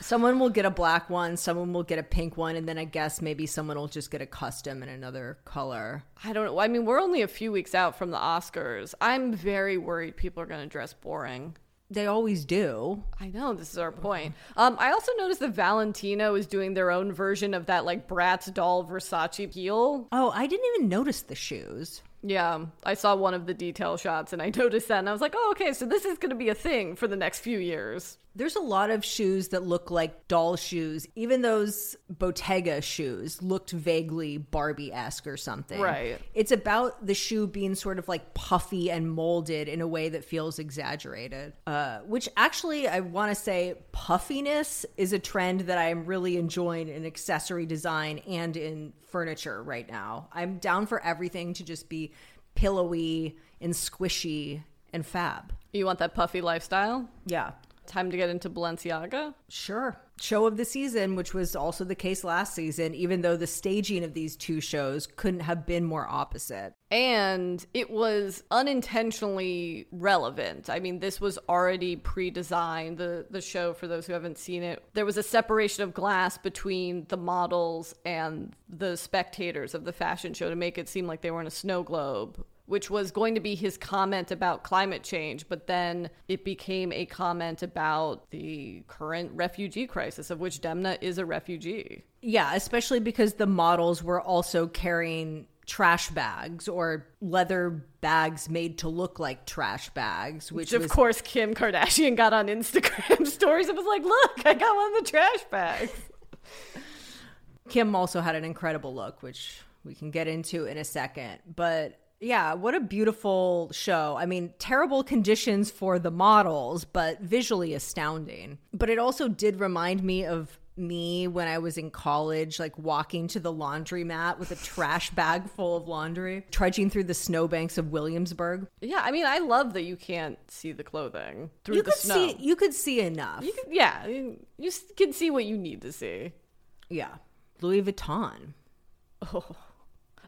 Someone will get a black one, someone will get a pink one, and then I guess maybe someone will just get a custom in another color. I don't know. I mean, we're only a few weeks out from the Oscars. I'm very worried people are going to dress boring. They always do. I know this is our point. Um, I also noticed that Valentino is doing their own version of that like Bratz doll Versace heel. Oh, I didn't even notice the shoes. Yeah, I saw one of the detail shots and I noticed that and I was like, oh, okay, so this is going to be a thing for the next few years. There's a lot of shoes that look like doll shoes. Even those Bottega shoes looked vaguely Barbie esque or something. Right. It's about the shoe being sort of like puffy and molded in a way that feels exaggerated. Uh, which actually, I want to say, puffiness is a trend that I'm really enjoying in accessory design and in furniture right now. I'm down for everything to just be pillowy and squishy and fab. You want that puffy lifestyle? Yeah. Time to get into Balenciaga? Sure. Show of the season, which was also the case last season, even though the staging of these two shows couldn't have been more opposite. And it was unintentionally relevant. I mean, this was already pre-designed, the, the show, for those who haven't seen it. There was a separation of glass between the models and the spectators of the fashion show to make it seem like they were in a snow globe which was going to be his comment about climate change, but then it became a comment about the current refugee crisis, of which Demna is a refugee. Yeah, especially because the models were also carrying trash bags or leather bags made to look like trash bags, which Which, of was course, Kim Kardashian got on Instagram stories and was like, look, I got one of the trash bags. Kim also had an incredible look, which we can get into in a second. But yeah, what a beautiful show. I mean, terrible conditions for the models, but visually astounding. But it also did remind me of me when I was in college, like walking to the laundromat with a trash bag full of laundry, trudging through the snowbanks of Williamsburg. Yeah, I mean, I love that you can't see the clothing through You the could snow. see you could see enough. You can- yeah, you you can see what you need to see. yeah. Louis Vuitton. Oh.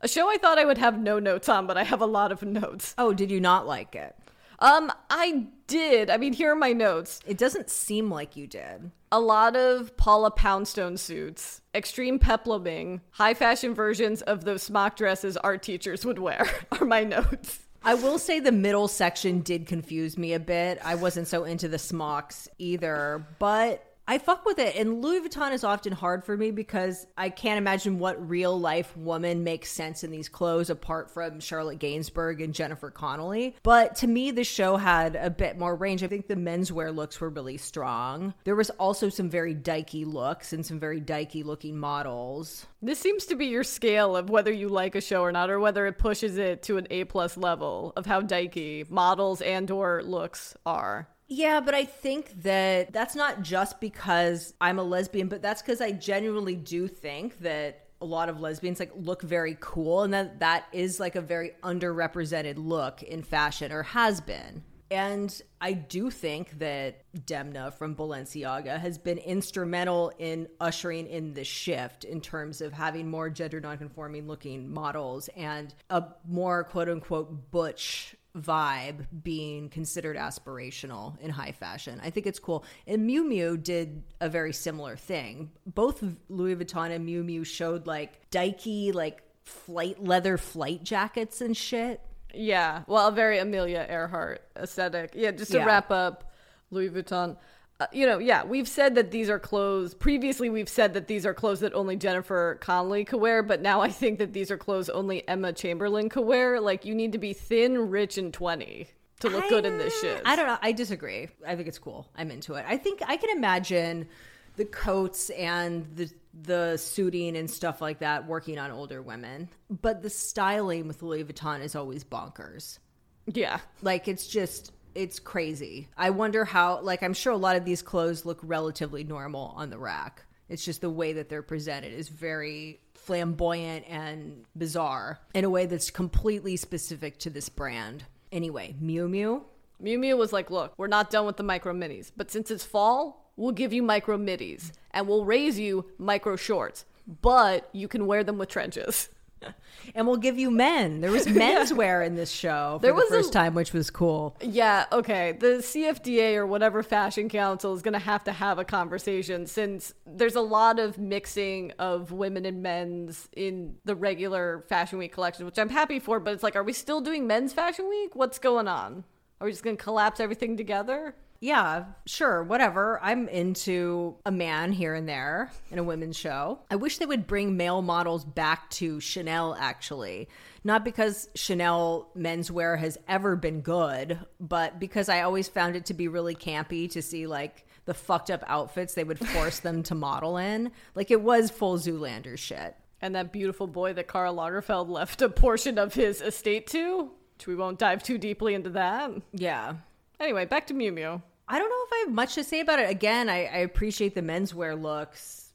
A show I thought I would have no notes on, but I have a lot of notes. Oh, did you not like it? Um, I did. I mean, here are my notes. It doesn't seem like you did. A lot of Paula Poundstone suits, extreme pepluming, high fashion versions of those smock dresses art teachers would wear are my notes. I will say the middle section did confuse me a bit. I wasn't so into the smocks either, but I fuck with it. And Louis Vuitton is often hard for me because I can't imagine what real life woman makes sense in these clothes apart from Charlotte Gainsbourg and Jennifer Connelly. But to me, the show had a bit more range. I think the menswear looks were really strong. There was also some very dykey looks and some very dykey looking models. This seems to be your scale of whether you like a show or not, or whether it pushes it to an A plus level of how dykey models and or looks are. Yeah, but I think that that's not just because I'm a lesbian, but that's because I genuinely do think that a lot of lesbians like look very cool and that that is like a very underrepresented look in fashion or has been. And I do think that Demna from Balenciaga has been instrumental in ushering in the shift in terms of having more gender nonconforming looking models and a more quote unquote butch vibe being considered aspirational in high fashion. I think it's cool. And Miu Miu did a very similar thing. Both Louis Vuitton and Miu Miu showed like dykey, like flight leather flight jackets and shit. Yeah, well, a very Amelia Earhart aesthetic. Yeah, just to Yeah. wrap up Louis Vuitton. Uh, you know, yeah, we've said that these are clothes. Previously, we've said that these are clothes that only Jennifer Connelly could wear, but now I think that these are clothes only Emma Chamberlain could wear. Like, you need to be thin, rich, and 20 to look good in this shit. I don't know. I disagree. I think it's cool. I'm into it. I think I can imagine the coats and the the suiting and stuff like that working on older women. But the styling with Louis Vuitton is always bonkers. Yeah. Like it's just it's crazy. I wonder how like I'm sure a lot of these clothes look relatively normal on the rack. It's just the way that they're presented is very flamboyant and bizarre in a way that's completely specific to this brand. Anyway, Miu Miu. Miu Miu was like, look, we're not done with the micro minis, but since it's fall, we'll give you micro middies and we'll raise you micro shorts, but you can wear them with trenches. And we'll give you men. There was menswear in this show for There the was a- first time, which was cool. Yeah, okay. The CFDA or whatever fashion council is going to have to have a conversation since there's a lot of mixing of women and men's in the regular Fashion Week collection, which I'm happy for, but it's like, are we still doing men's Fashion Week? What's going on? Are we just going to collapse everything together? Yeah, sure, whatever. I'm into a man here and there in a women's show. I wish they would bring male models back to Chanel, actually. Not because Chanel menswear has ever been good, but because I always found it to be really campy to see like the fucked up outfits they would force them to model in. Like it was full Zoolander shit. And that beautiful boy that Karl Lagerfeld left a portion of his estate to, which we won't dive too deeply into that. Yeah. Anyway, back to Miu Miu. I don't know if I have much to say about it. Again, I, I appreciate the menswear looks.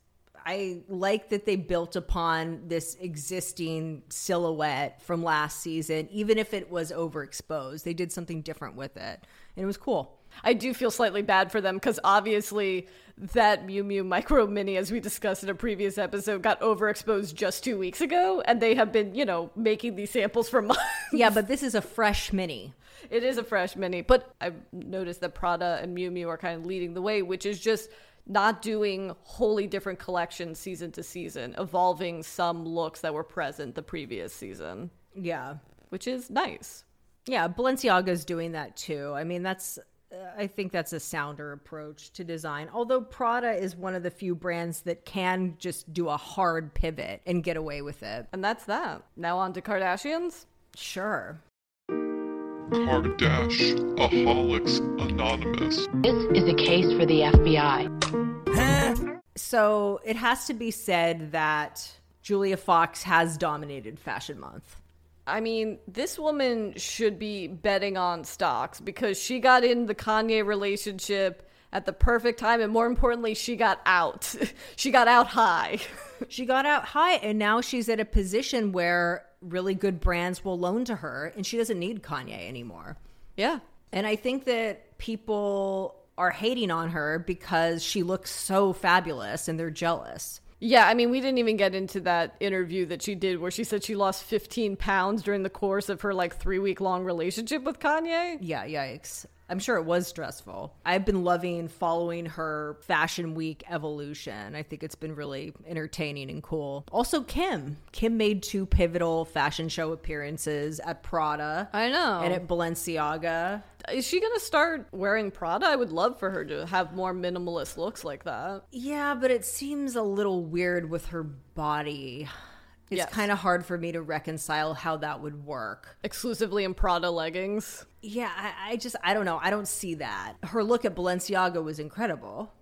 I like that they built upon this existing silhouette from last season, even if it was overexposed. They did something different with it, and it was cool. I do feel slightly bad for them because obviously that Miu Miu Micro Mini, as we discussed in a previous episode, got overexposed just two weeks ago, and they have been, you know, making these samples for months. Yeah, but this is a fresh mini. It is a fresh mini, but I've noticed that Prada and Miu Miu are kind of leading the way, which is just not doing wholly different collections season to season, evolving some looks that were present the previous season, Yeah. which is nice. Yeah, Balenciaga's doing that too. I mean, that's uh, I think that's a sounder approach to design. Although Prada is one of the few brands that can just do a hard pivot and get away with it. And that's that. Now on to Kardashians. Sure. Kardashians Anonymous. This is a case for the FBI. So it has to be said that Julia Fox has dominated Fashion Month. I mean, this woman should be betting on stocks because she got in the Kanye relationship at the perfect time, and more importantly, she got out. she got out high. She got out high, and now she's at a position where really good brands will loan to her, and she doesn't need Kanye anymore. yeah. And I think that people are hating on her because she looks so fabulous and they're jealous. Yeah, I mean, we didn't even get into that interview that she did where she said she lost 15 pounds during the course of her like three week long relationship with Kanye. Yeah, yikes. I'm sure it was stressful. I've been loving following her fashion week evolution. I think it's been really entertaining and cool. Also, Kim. Kim made two pivotal fashion show appearances at Prada I know. and at Balenciaga. Is she going to start wearing Prada? I would love for her to have more minimalist looks like that. Yeah, but it seems a little weird with her body. It's Yes. kind of hard for me to reconcile how that would work. Exclusively in Prada leggings. Yeah, I, I just, I don't know. I don't see that. Her look at Balenciaga was incredible.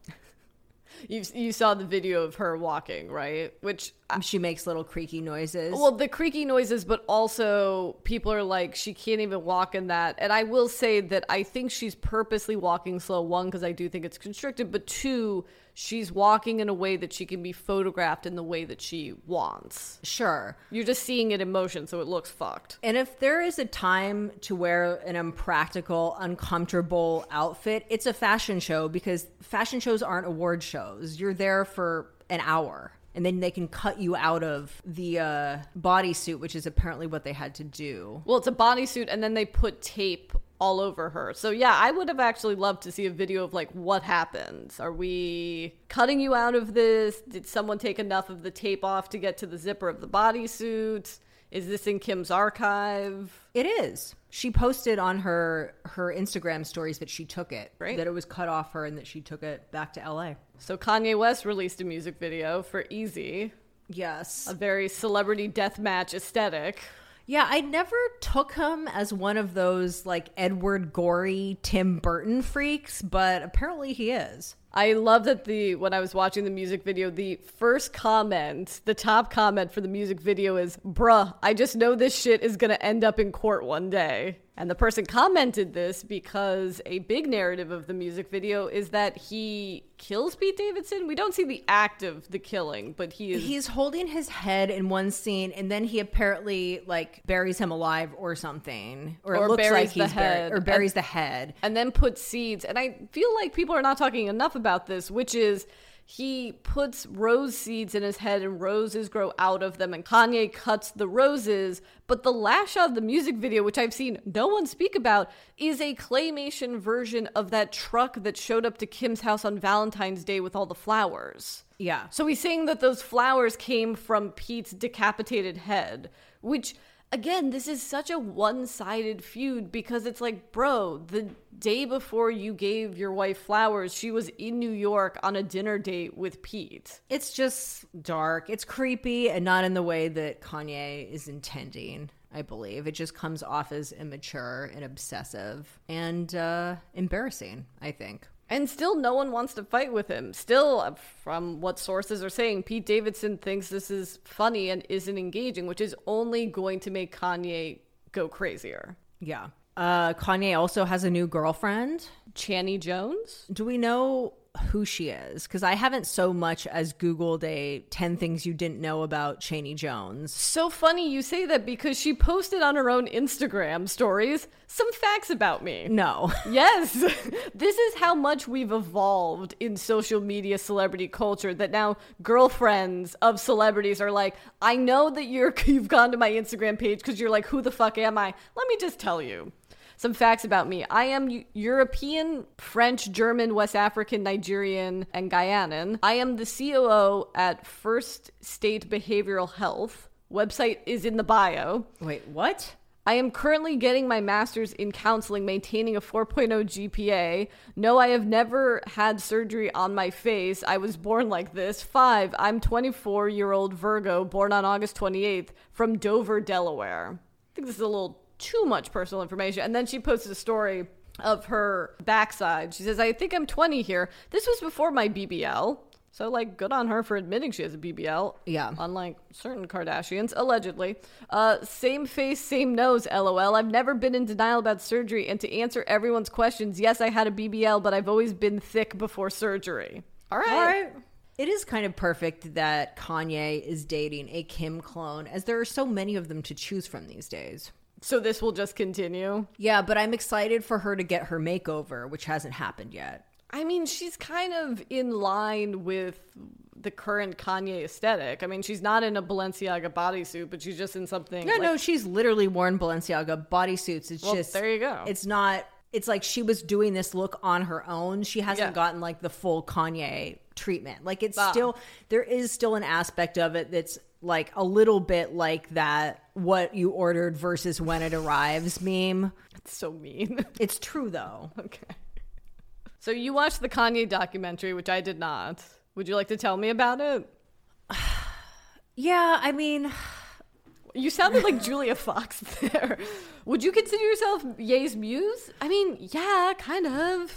You, you saw the video of her walking, right? Which She makes little creaky noises. Well, the creaky noises, but also people are like, she can't even walk in that. And I will say that I think she's purposely walking slow, one, because I do think it's constricted, but two, she's walking in a way that she can be photographed in the way that she wants. sure. You're just seeing it in motion, so it looks fucked. And if there is a time to wear an impractical, uncomfortable outfit, it's a fashion show because fashion shows aren't award shows. You're there for an hour. And then they can cut you out of the uh, bodysuit, which is apparently what they had to do. Well, it's a bodysuit, and then they put tape all over her. So yeah, I would have actually loved to see a video of like what happens. Are we cutting you out of this? Did someone take enough of the tape off to get to the zipper of the bodysuit? Is this in Kim's archive? It is. She posted on her her Instagram stories that she took it, right. that it was cut off her, and that she took it back to LA. So Kanye West released a music video for Eazy, Yes. a very celebrity deathmatch aesthetic. Yeah, I never took him as one of those like Edward Gorey, Tim Burton freaks, but apparently he is. I love that the when I was watching the music video, the first comment, the top comment for the music video is, "Bruh, I just know this shit is gonna end up in court one day." And the person commented this because a big narrative of the music video is that he kills Pete Davidson. We don't see the act of the killing, but he is He's holding his head in one scene, and then he apparently like buries him alive or something, or, Or it looks buries like he's buried, head. or buries And- the head. and then puts seeds. And I feel like people are not talking enough about this, which is he puts rose seeds in his head and roses grow out of them and Kanye cuts the roses, but the last shot of the music video which I've seen no one speak about is a claymation version of that truck that showed up to Kim's house on Valentine's Day with all the flowers. Yeah. So he's saying that those flowers came from Pete's decapitated head, which again, this is such a one-sided feud because it's like, bro, the day before you gave your wife flowers, she was in New York on a dinner date with Pete. It's just dark. It's creepy, and not in the way that Kanye is intending. I believe it just comes off as immature and obsessive and uh, embarrassing. I think. And still, no one wants to fight with him. Still, uh, from what sources are saying, Pete Davidson thinks this is funny and isn't engaging, which is only going to make Kanye go crazier. Yeah. Uh, Kanye also has a new girlfriend. Chaney Jones? Do we know who she is? Because I haven't so much as Googled a 10 things you didn't know about Chaney Jones. So funny you say that because she posted on her own Instagram stories some facts about me. No. Yes. this is how much we've evolved in social media celebrity culture that now girlfriends of celebrities are like, I know that you're you've gone to my Instagram page because you're like, who the fuck am I? Let me just tell you. Some facts about me. I am European, French, German, West African, Nigerian, and Guyanan. I am the COO at First State Behavioral Health. Website is in the bio. Wait, what? I am currently getting my master's in counseling, maintaining a 4.0 GPA. No, I have never had surgery on my face. I was born like this. Five, I'm 24 year old Virgo, born on August 28th from Dover, Delaware. I think this is a little too much personal information. And then she posted a story of her backside. She says, I think I'm 20 here. This was before my BBL. So, like, good on her for admitting she has a BBL. Yeah. Unlike certain Kardashians, allegedly. Uh, same face, same nose, lol. I've never been in denial about surgery. And to answer everyone's questions, yes, I had a BBL, but I've always been thick before surgery. All right. All right. It is kind of perfect that Kanye is dating a Kim clone, as there are so many of them to choose from these days. So, this will just continue. Yeah, but I'm excited for her to get her makeover, which hasn't happened yet. I mean, she's kind of in line with the current Kanye aesthetic. I mean, she's not in a Balenciaga bodysuit, but she's just in something. No, like- no, she's literally worn Balenciaga bodysuits. It's Well, just there you go. It's not. It's like she was doing this look on her own. She hasn't Yeah. gotten like the full Kanye treatment. Like it's Ah. still there is still an aspect of it that's like a little bit like that what you ordered versus when it arrives meme. It's so mean. It's true though. okay. So, you watched the Kanye documentary, which I did not. Would you like to tell me about it? Yeah, I mean, You sounded like Julia Fox there. Would you consider yourself Ye's muse? I mean, yeah, kind of.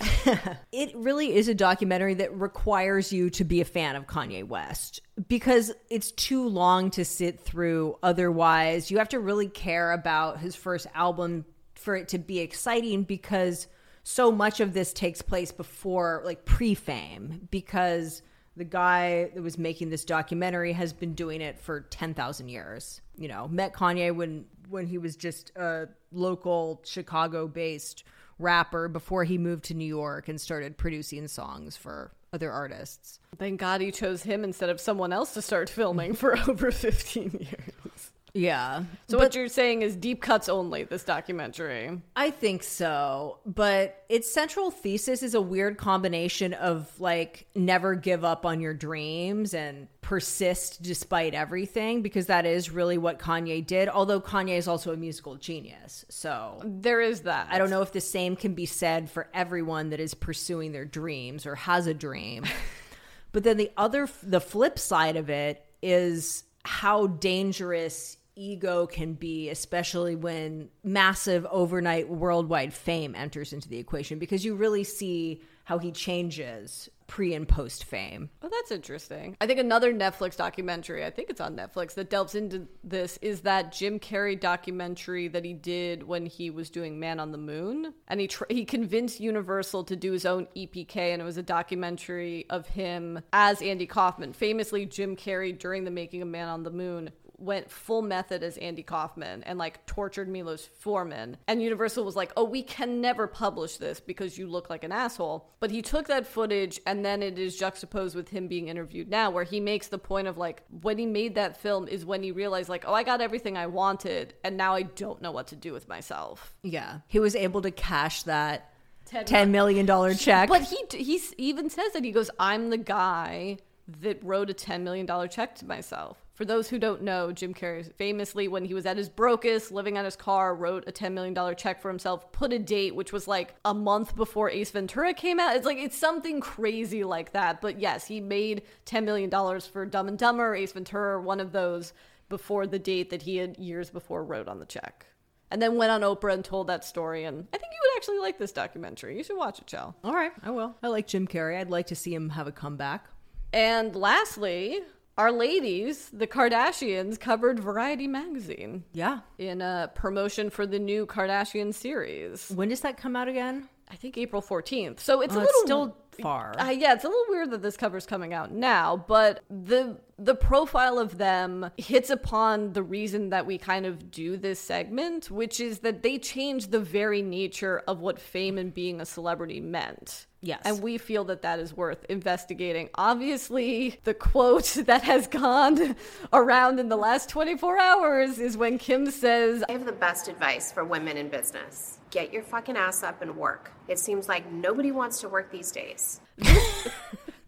it really is a documentary that requires you to be a fan of Kanye West because it's too long to sit through. Otherwise, you have to really care about his first album for it to be exciting because so much of this takes place before, like pre fame, because the guy that was making this documentary has been doing it for 10,000 years. You know, met Kanye when when he was just a local Chicago-based rapper before he moved to New York and started producing songs for other artists. Thank God he chose him instead of someone else to start filming for over 15 years. Yeah. So, what you're saying is deep cuts only, this documentary. I think so, but its central thesis is a weird combination of like never give up on your dreams and persist despite everything because that is really what Kanye did. Although Kanye is also a musical genius. So There is that. I don't know if the same can be said for everyone that is pursuing their dreams or has a dream. but then the other the flip side of it is how dangerous ego can be, especially when massive overnight worldwide fame enters into the equation, because you really see how he changes pre and post fame. Oh, that's interesting. I think another Netflix documentary, I think it's on Netflix, that delves into this is that Jim Carrey documentary that he did when he was doing Man on the Moon. And he, tr- he convinced Universal to do his own EPK, and it was a documentary of him as Andy Kaufman. Famously, Jim Carrey, during the making of Man on the Moon, went full method as Andy Kaufman and like tortured Milos Forman. And Universal was like, oh, we can never publish this because you look like an asshole. But he took that footage and then it is juxtaposed with him being interviewed now, where he makes the point of like, when he made that film is when he realized, like, oh, I got everything I wanted and now I don't know what to do with myself. Yeah. He was able to cash that $10 million check. But he he even says that he goes, "I'm the guy that wrote a ten million dollar check to myself." For those who don't know, Jim Carrey famously, when he was at his brokest, living on his car, wrote a $10 million check for himself, put a date, which was like a month before Ace Ventura came out. It's like, it's something crazy like that. But yes, he made $10 million for Dumb and Dumber, Ace Ventura, one of those before the date that he had years before wrote on the check. And then went on Oprah and told that story. And I think you would actually like this documentary. You should watch it, Chell. All right, I will. I like Jim Carrey. I'd like to see him have a comeback. And lastly, our ladies, the Kardashians, covered Variety magazine Yeah. in a promotion for the new Kardashian series. When does that come out again? I think April 14th. So it's Oh, a it's little still far. Uh, yeah, it's a little weird that this cover's coming out now, but the the profile of them hits upon the reason that we kind of do this segment, which is that they changed the very nature of what fame and being a celebrity meant. Yes. And we feel that that is worth investigating. Obviously, the quote that has gone around in the last 24 hours is when Kim says, I have the best advice for women in business. Get your fucking ass up and work. It seems like nobody wants to work these days.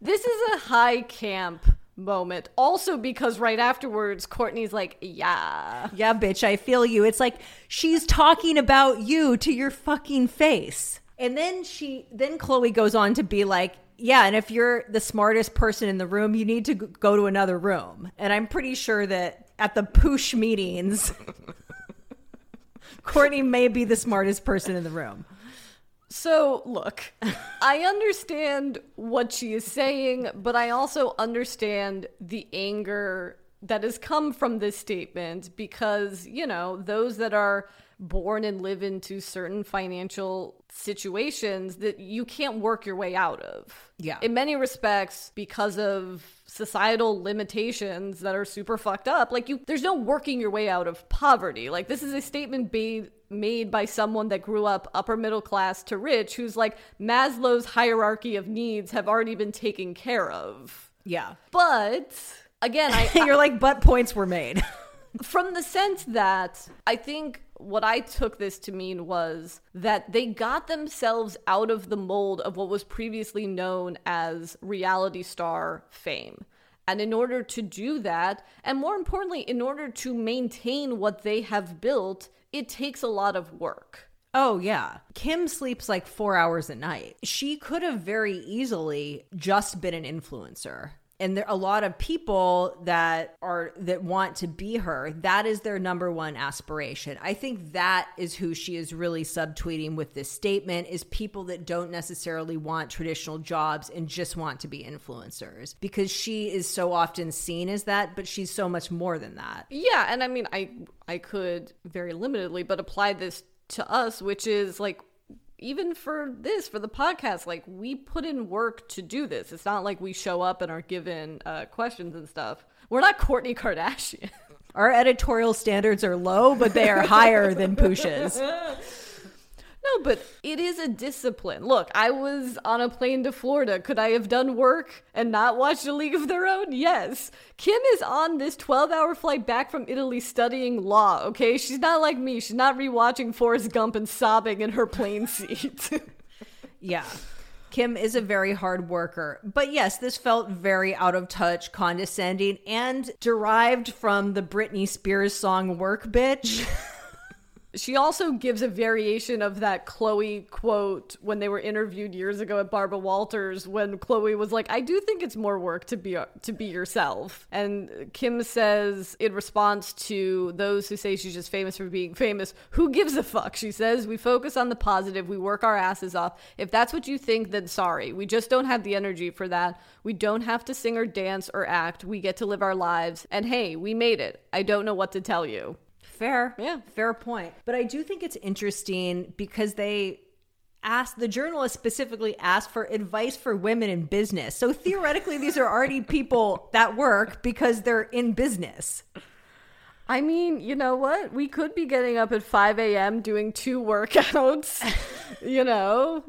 This is a high camp moment. Also, because right afterwards, Kourtney's like, yeah. Yeah, bitch, I feel you. It's like she's talking about you to your fucking face. And then she, then Khloé goes on to be like, yeah, and if you're the smartest person in the room, you need to go to another room. And I'm pretty sure that at the poosh meetings, Kourtney may be the smartest person in the room. So, look, I understand what she is saying, but I also understand the anger that has come from this statement because, you know, those that are born and live into certain financial situations that you can't work your way out of. Yeah. In many respects, because of societal limitations that are super fucked up, like you there's no working your way out of poverty. Like this is a statement made made by someone that grew up upper middle class to rich who's like Maslow's hierarchy of needs have already been taken care of. Yeah. But again, I You're like, but points were made. from the sense that I think what I took this to mean was that they got themselves out of the mold of what was previously known as reality star fame. And in order to do that, and more importantly, in order to maintain what they have built, it takes a lot of work. Oh, yeah. Kim sleeps like four hours a night. She could have very easily just been an influencer. And there are a lot of people that are that want to be her. That is their number one aspiration. I think that is who she is really subtweeting with this statement is people that don't necessarily want traditional jobs and just want to be influencers because she is so often seen as that, but she's so much more than that. Yeah, and I mean I I could very limitedly but apply this to us which is like even for this for the podcast like we put in work to do this. It's not like we show up and are given uh, questions and stuff. We're not Kourtney Kardashian. Our editorial standards are low, but they are higher than Poosh's. No, but it is a discipline. Look, I was on a plane to Florida. Could I have done work and not watched A League of Their Own? Yes. Kim is on this 12 hour flight back from Italy studying law, okay? She's not like me. She's not rewatching Forrest Gump and sobbing in her plane seat. Yeah. Kim is a very hard worker. But yes, this felt very out of touch, condescending, and derived from the Britney Spears song Work Bitch. She also gives a variation of that Khloé quote when they were interviewed years ago at Barbara Walters when Khloé was like, "I do think it's more work to be to be yourself." And Kim says in response to those who say she's just famous for being famous, "Who gives a fuck?" She says, "We focus on the positive. We work our asses off. If that's what you think, then sorry. We just don't have the energy for that. We don't have to sing or dance or act. We get to live our lives. And hey, we made it. I don't know what to tell you." Fair. Yeah. Fair point. But I do think it's interesting because they asked the journalist specifically asked for advice for women in business. So theoretically these are already people that work because they're in business. I mean, you know what? We could be getting up at 5 a.m. doing two workouts, you know,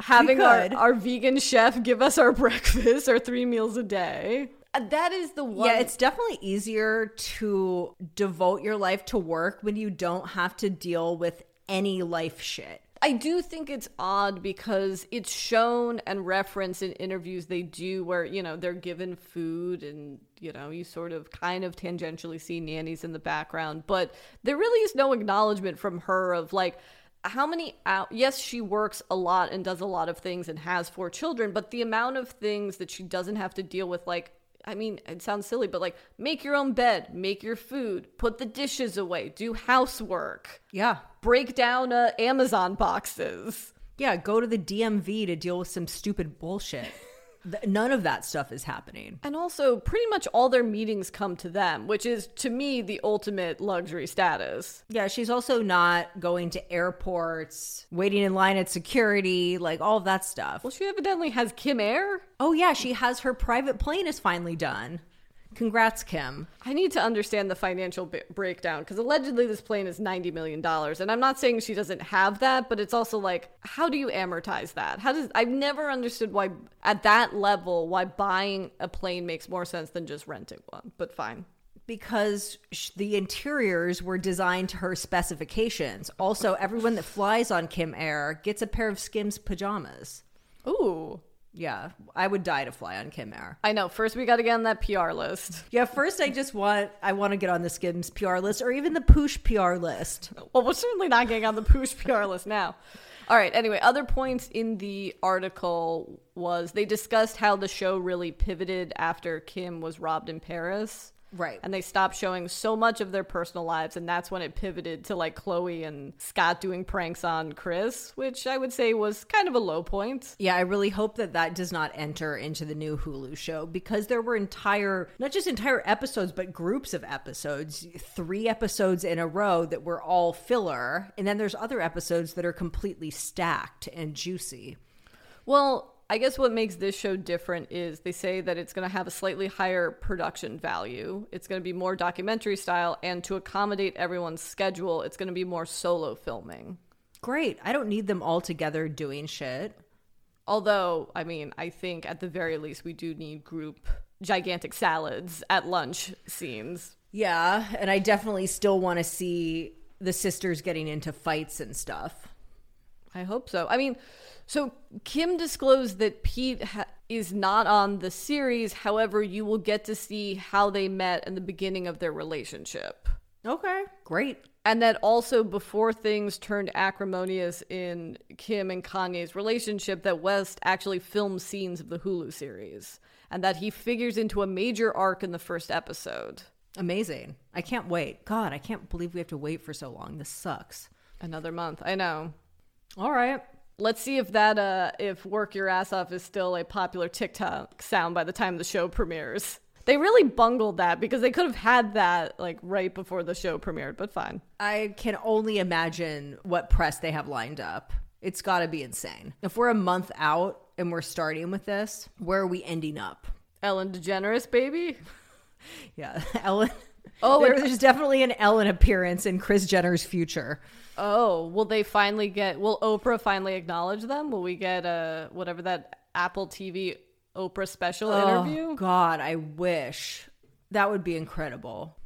having our, our vegan chef give us our breakfast, our three meals a day. Uh, That is the one. Yeah, it's definitely easier to devote your life to work when you don't have to deal with any life shit. I do think it's odd because it's shown and referenced in interviews they do where, you know, they're given food and, you know, you sort of kind of tangentially see nannies in the background, but there really is no acknowledgement from her of like, how many out yes she works a lot and does a lot of things and has four children but the amount of things that she doesn't have to deal with like i mean it sounds silly but like make your own bed make your food put the dishes away do housework Yeah. break down uh, amazon boxes Yeah, go to the DMV to deal with some stupid bullshit. Th- None of that stuff is happening. and also pretty much all their meetings come to them which is to me the ultimate luxury status Yeah, she's also not going to airports, waiting in line at security, like all of that stuff. well she evidently has kim air Oh, yeah, she has her private plane is finally done. Congrats, Kim. I need to understand the financial b- breakdown because allegedly this plane is $90 million. And I'm not saying she doesn't have that, but it's also like, how do you amortize that? How does, I've never understood why, at that level, why buying a plane makes more sense than just renting one, but fine. Because sh- the interiors were designed to her specifications. Also, everyone that flies on Kim Air gets a pair of Skims pajamas. Ooh. Yeah, I would die to fly on Kim Air. I know. First, we got to get on that PR list. Yeah, first I just want I want to get on the Skims PR list or even the Poosh PR list. Well, we're certainly not getting on the Poosh PR list now. All right. Anyway, other points in the article was they discussed how the show really pivoted after Kim was robbed in Paris. Right. And they stopped showing so much of their personal lives, and that's when it pivoted to like Khloé and Scott doing pranks on Kris, which I would say was kind of a low point. Yeah, I really hope that that does not enter into the new Hulu show because there were entire, not just entire episodes, but groups of episodes, three episodes in a row that were all filler. And then there's other episodes that are completely stacked and juicy. Well, I guess what makes this show different is they say that it's going to have a slightly higher production value. It's going to be more documentary style, and to accommodate everyone's schedule, it's going to be more solo filming. Great. I don't need them all together doing shit. Although, I mean, I think at the very least we do need group gigantic salads at lunch scenes. Yeah, and I definitely still want to see the sisters getting into fights and stuff. I hope so. I mean, so Kim disclosed that Pete ha- is not on the series. However, you will get to see how they met and the beginning of their relationship. Okay, great. And that also before things turned acrimonious in Kim and Kanye's relationship, that West actually filmed scenes of the Hulu series and that he figures into a major arc in the first episode. Amazing. I can't wait. God, I can't believe we have to wait for so long. This sucks. Another month. I know. All right. Let's see if that uh if work your ass off is still a popular TikTok sound by the time the show premieres. They really bungled that because they could have had that like right before the show premiered, but fine. I can only imagine what press they have lined up. It's got to be insane. If we're a month out and we're starting with this, where are we ending up? Ellen DeGeneres, baby. Yeah, Ellen. Oh, there's definitely an Ellen appearance in Kris Jenner's future. Oh, will they finally get? Will Oprah finally acknowledge them? Will we get a whatever that Apple TV Oprah special oh, interview? Oh, God, I wish. That would be incredible.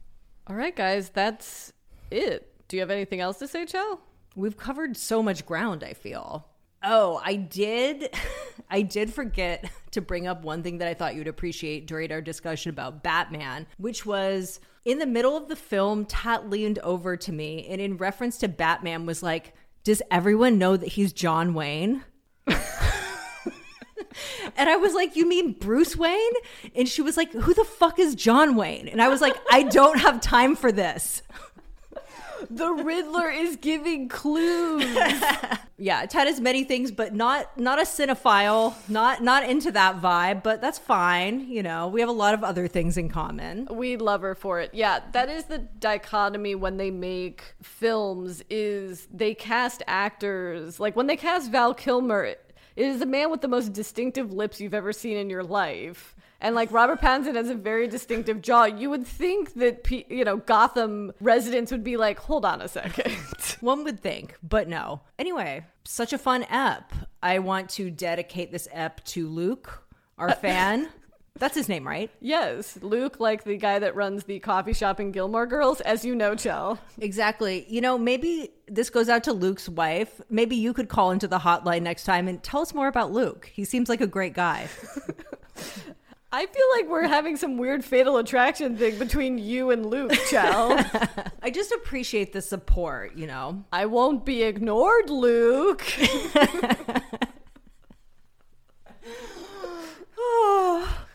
All right, guys, that's it. Do you have anything else to say, Chell? We've covered so much ground, I feel. Oh, I did I did forget to bring up one thing that I thought you'd appreciate during our discussion about Batman, which was In the middle of the film, Tat leaned over to me and, in reference to Batman, was like, Does everyone know that he's John Wayne? and I was like, You mean Bruce Wayne? And she was like, Who the fuck is John Wayne? And I was like, I don't have time for this. The Riddler is giving clues. Yeah, Ted is many things, but not not a cinephile, not not into that vibe, but that's fine. You know, we have a lot of other things in common. we love her for it. Yeah, that is the dichotomy when they make films is they cast actors. Like when they cast Val Kilmer, it is a man with the most distinctive lips you've ever seen in your life. And like Robert Pattinson has a very distinctive jaw. You would think that you know Gotham residents would be like, "Hold on a second. One would think, but no. Anyway, such a fun ep. I want to dedicate this ep to Luke, our uh, fan. That's his name, right? yes, Luke, like the guy that runs the coffee shop in Gilmore Girls, as you know, Chell. Exactly. You know, maybe this goes out to Luke's wife. Maybe you could call into the hotline next time and tell us more about Luke. He seems like a great guy. I feel like we're having some weird fatal attraction thing between you and Luke, Chell. I just appreciate the support, you know. I won't be ignored, Luke.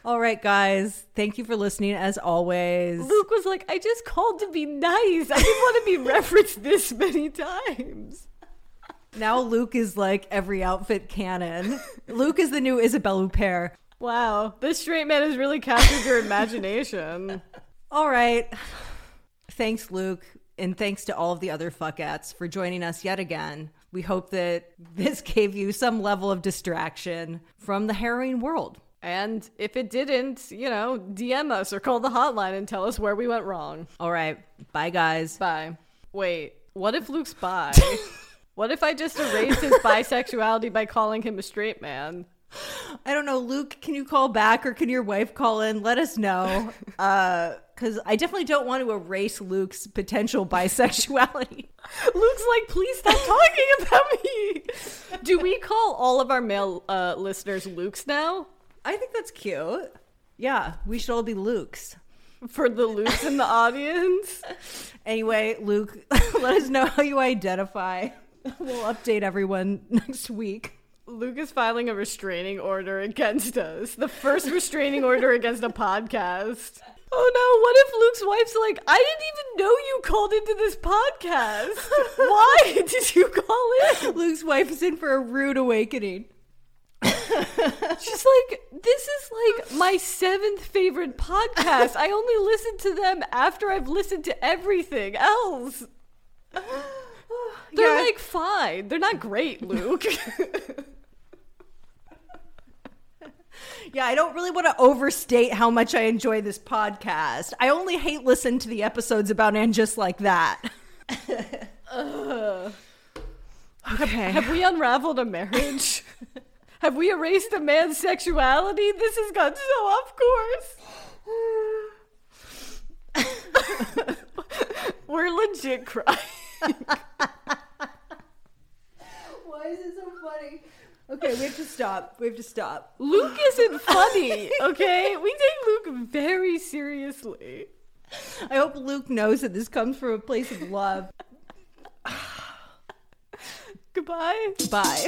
All right, guys. Thank you for listening as always. Luke was like, I just called to be nice. I didn't want to be referenced this many times. Now Luke is like every outfit canon. Luke is the new Isabelle Huppert. Wow, this straight man has really captured your imagination. All right. Thanks, Luke. And thanks to all of the other fuckettes for joining us yet again. We hope that this gave you some level of distraction from the harrowing world. And if it didn't, you know, DM us or call the hotline and tell us where we went wrong. All right. Bye, guys. Bye. Wait, what if Luke's bi? what if I just erased his bisexuality by calling him a straight man? I don't know, Luke, can you call back or can your wife call in? Let us know. Uh, because I definitely don't want to erase Luke's potential bisexuality. Luke's like, please stop talking about me. Do we call all of our male uh, listeners Lukes now? I think that's cute. Yeah, we should all be Lukes. For the Lukes in the audience? Anyway, Luke, let us know how you identify. We'll update everyone next week. Luke is filing a restraining order against us. The first restraining order against a podcast. Oh no, what if Luke's wife's like, I didn't even know you called into this podcast. Why did you call in? Luke's wife is in for a rude awakening. She's like, this is like my seventh favorite podcast. I only listen to them after I've listened to everything else. They're Yeah. like fine. They're not great, Luke. Yeah, I don't really want to overstate how much I enjoy this podcast. I only hate listening to the episodes about and just like that. okay. Have we unraveled a marriage? Have we erased a man's sexuality? This has gone so off course. We're legit crying. Why is it so funny? Okay, we have to stop. We have to stop. Luke isn't funny, okay? We take Luke very seriously. I hope Luke knows that this comes from a place of love. Goodbye. Bye.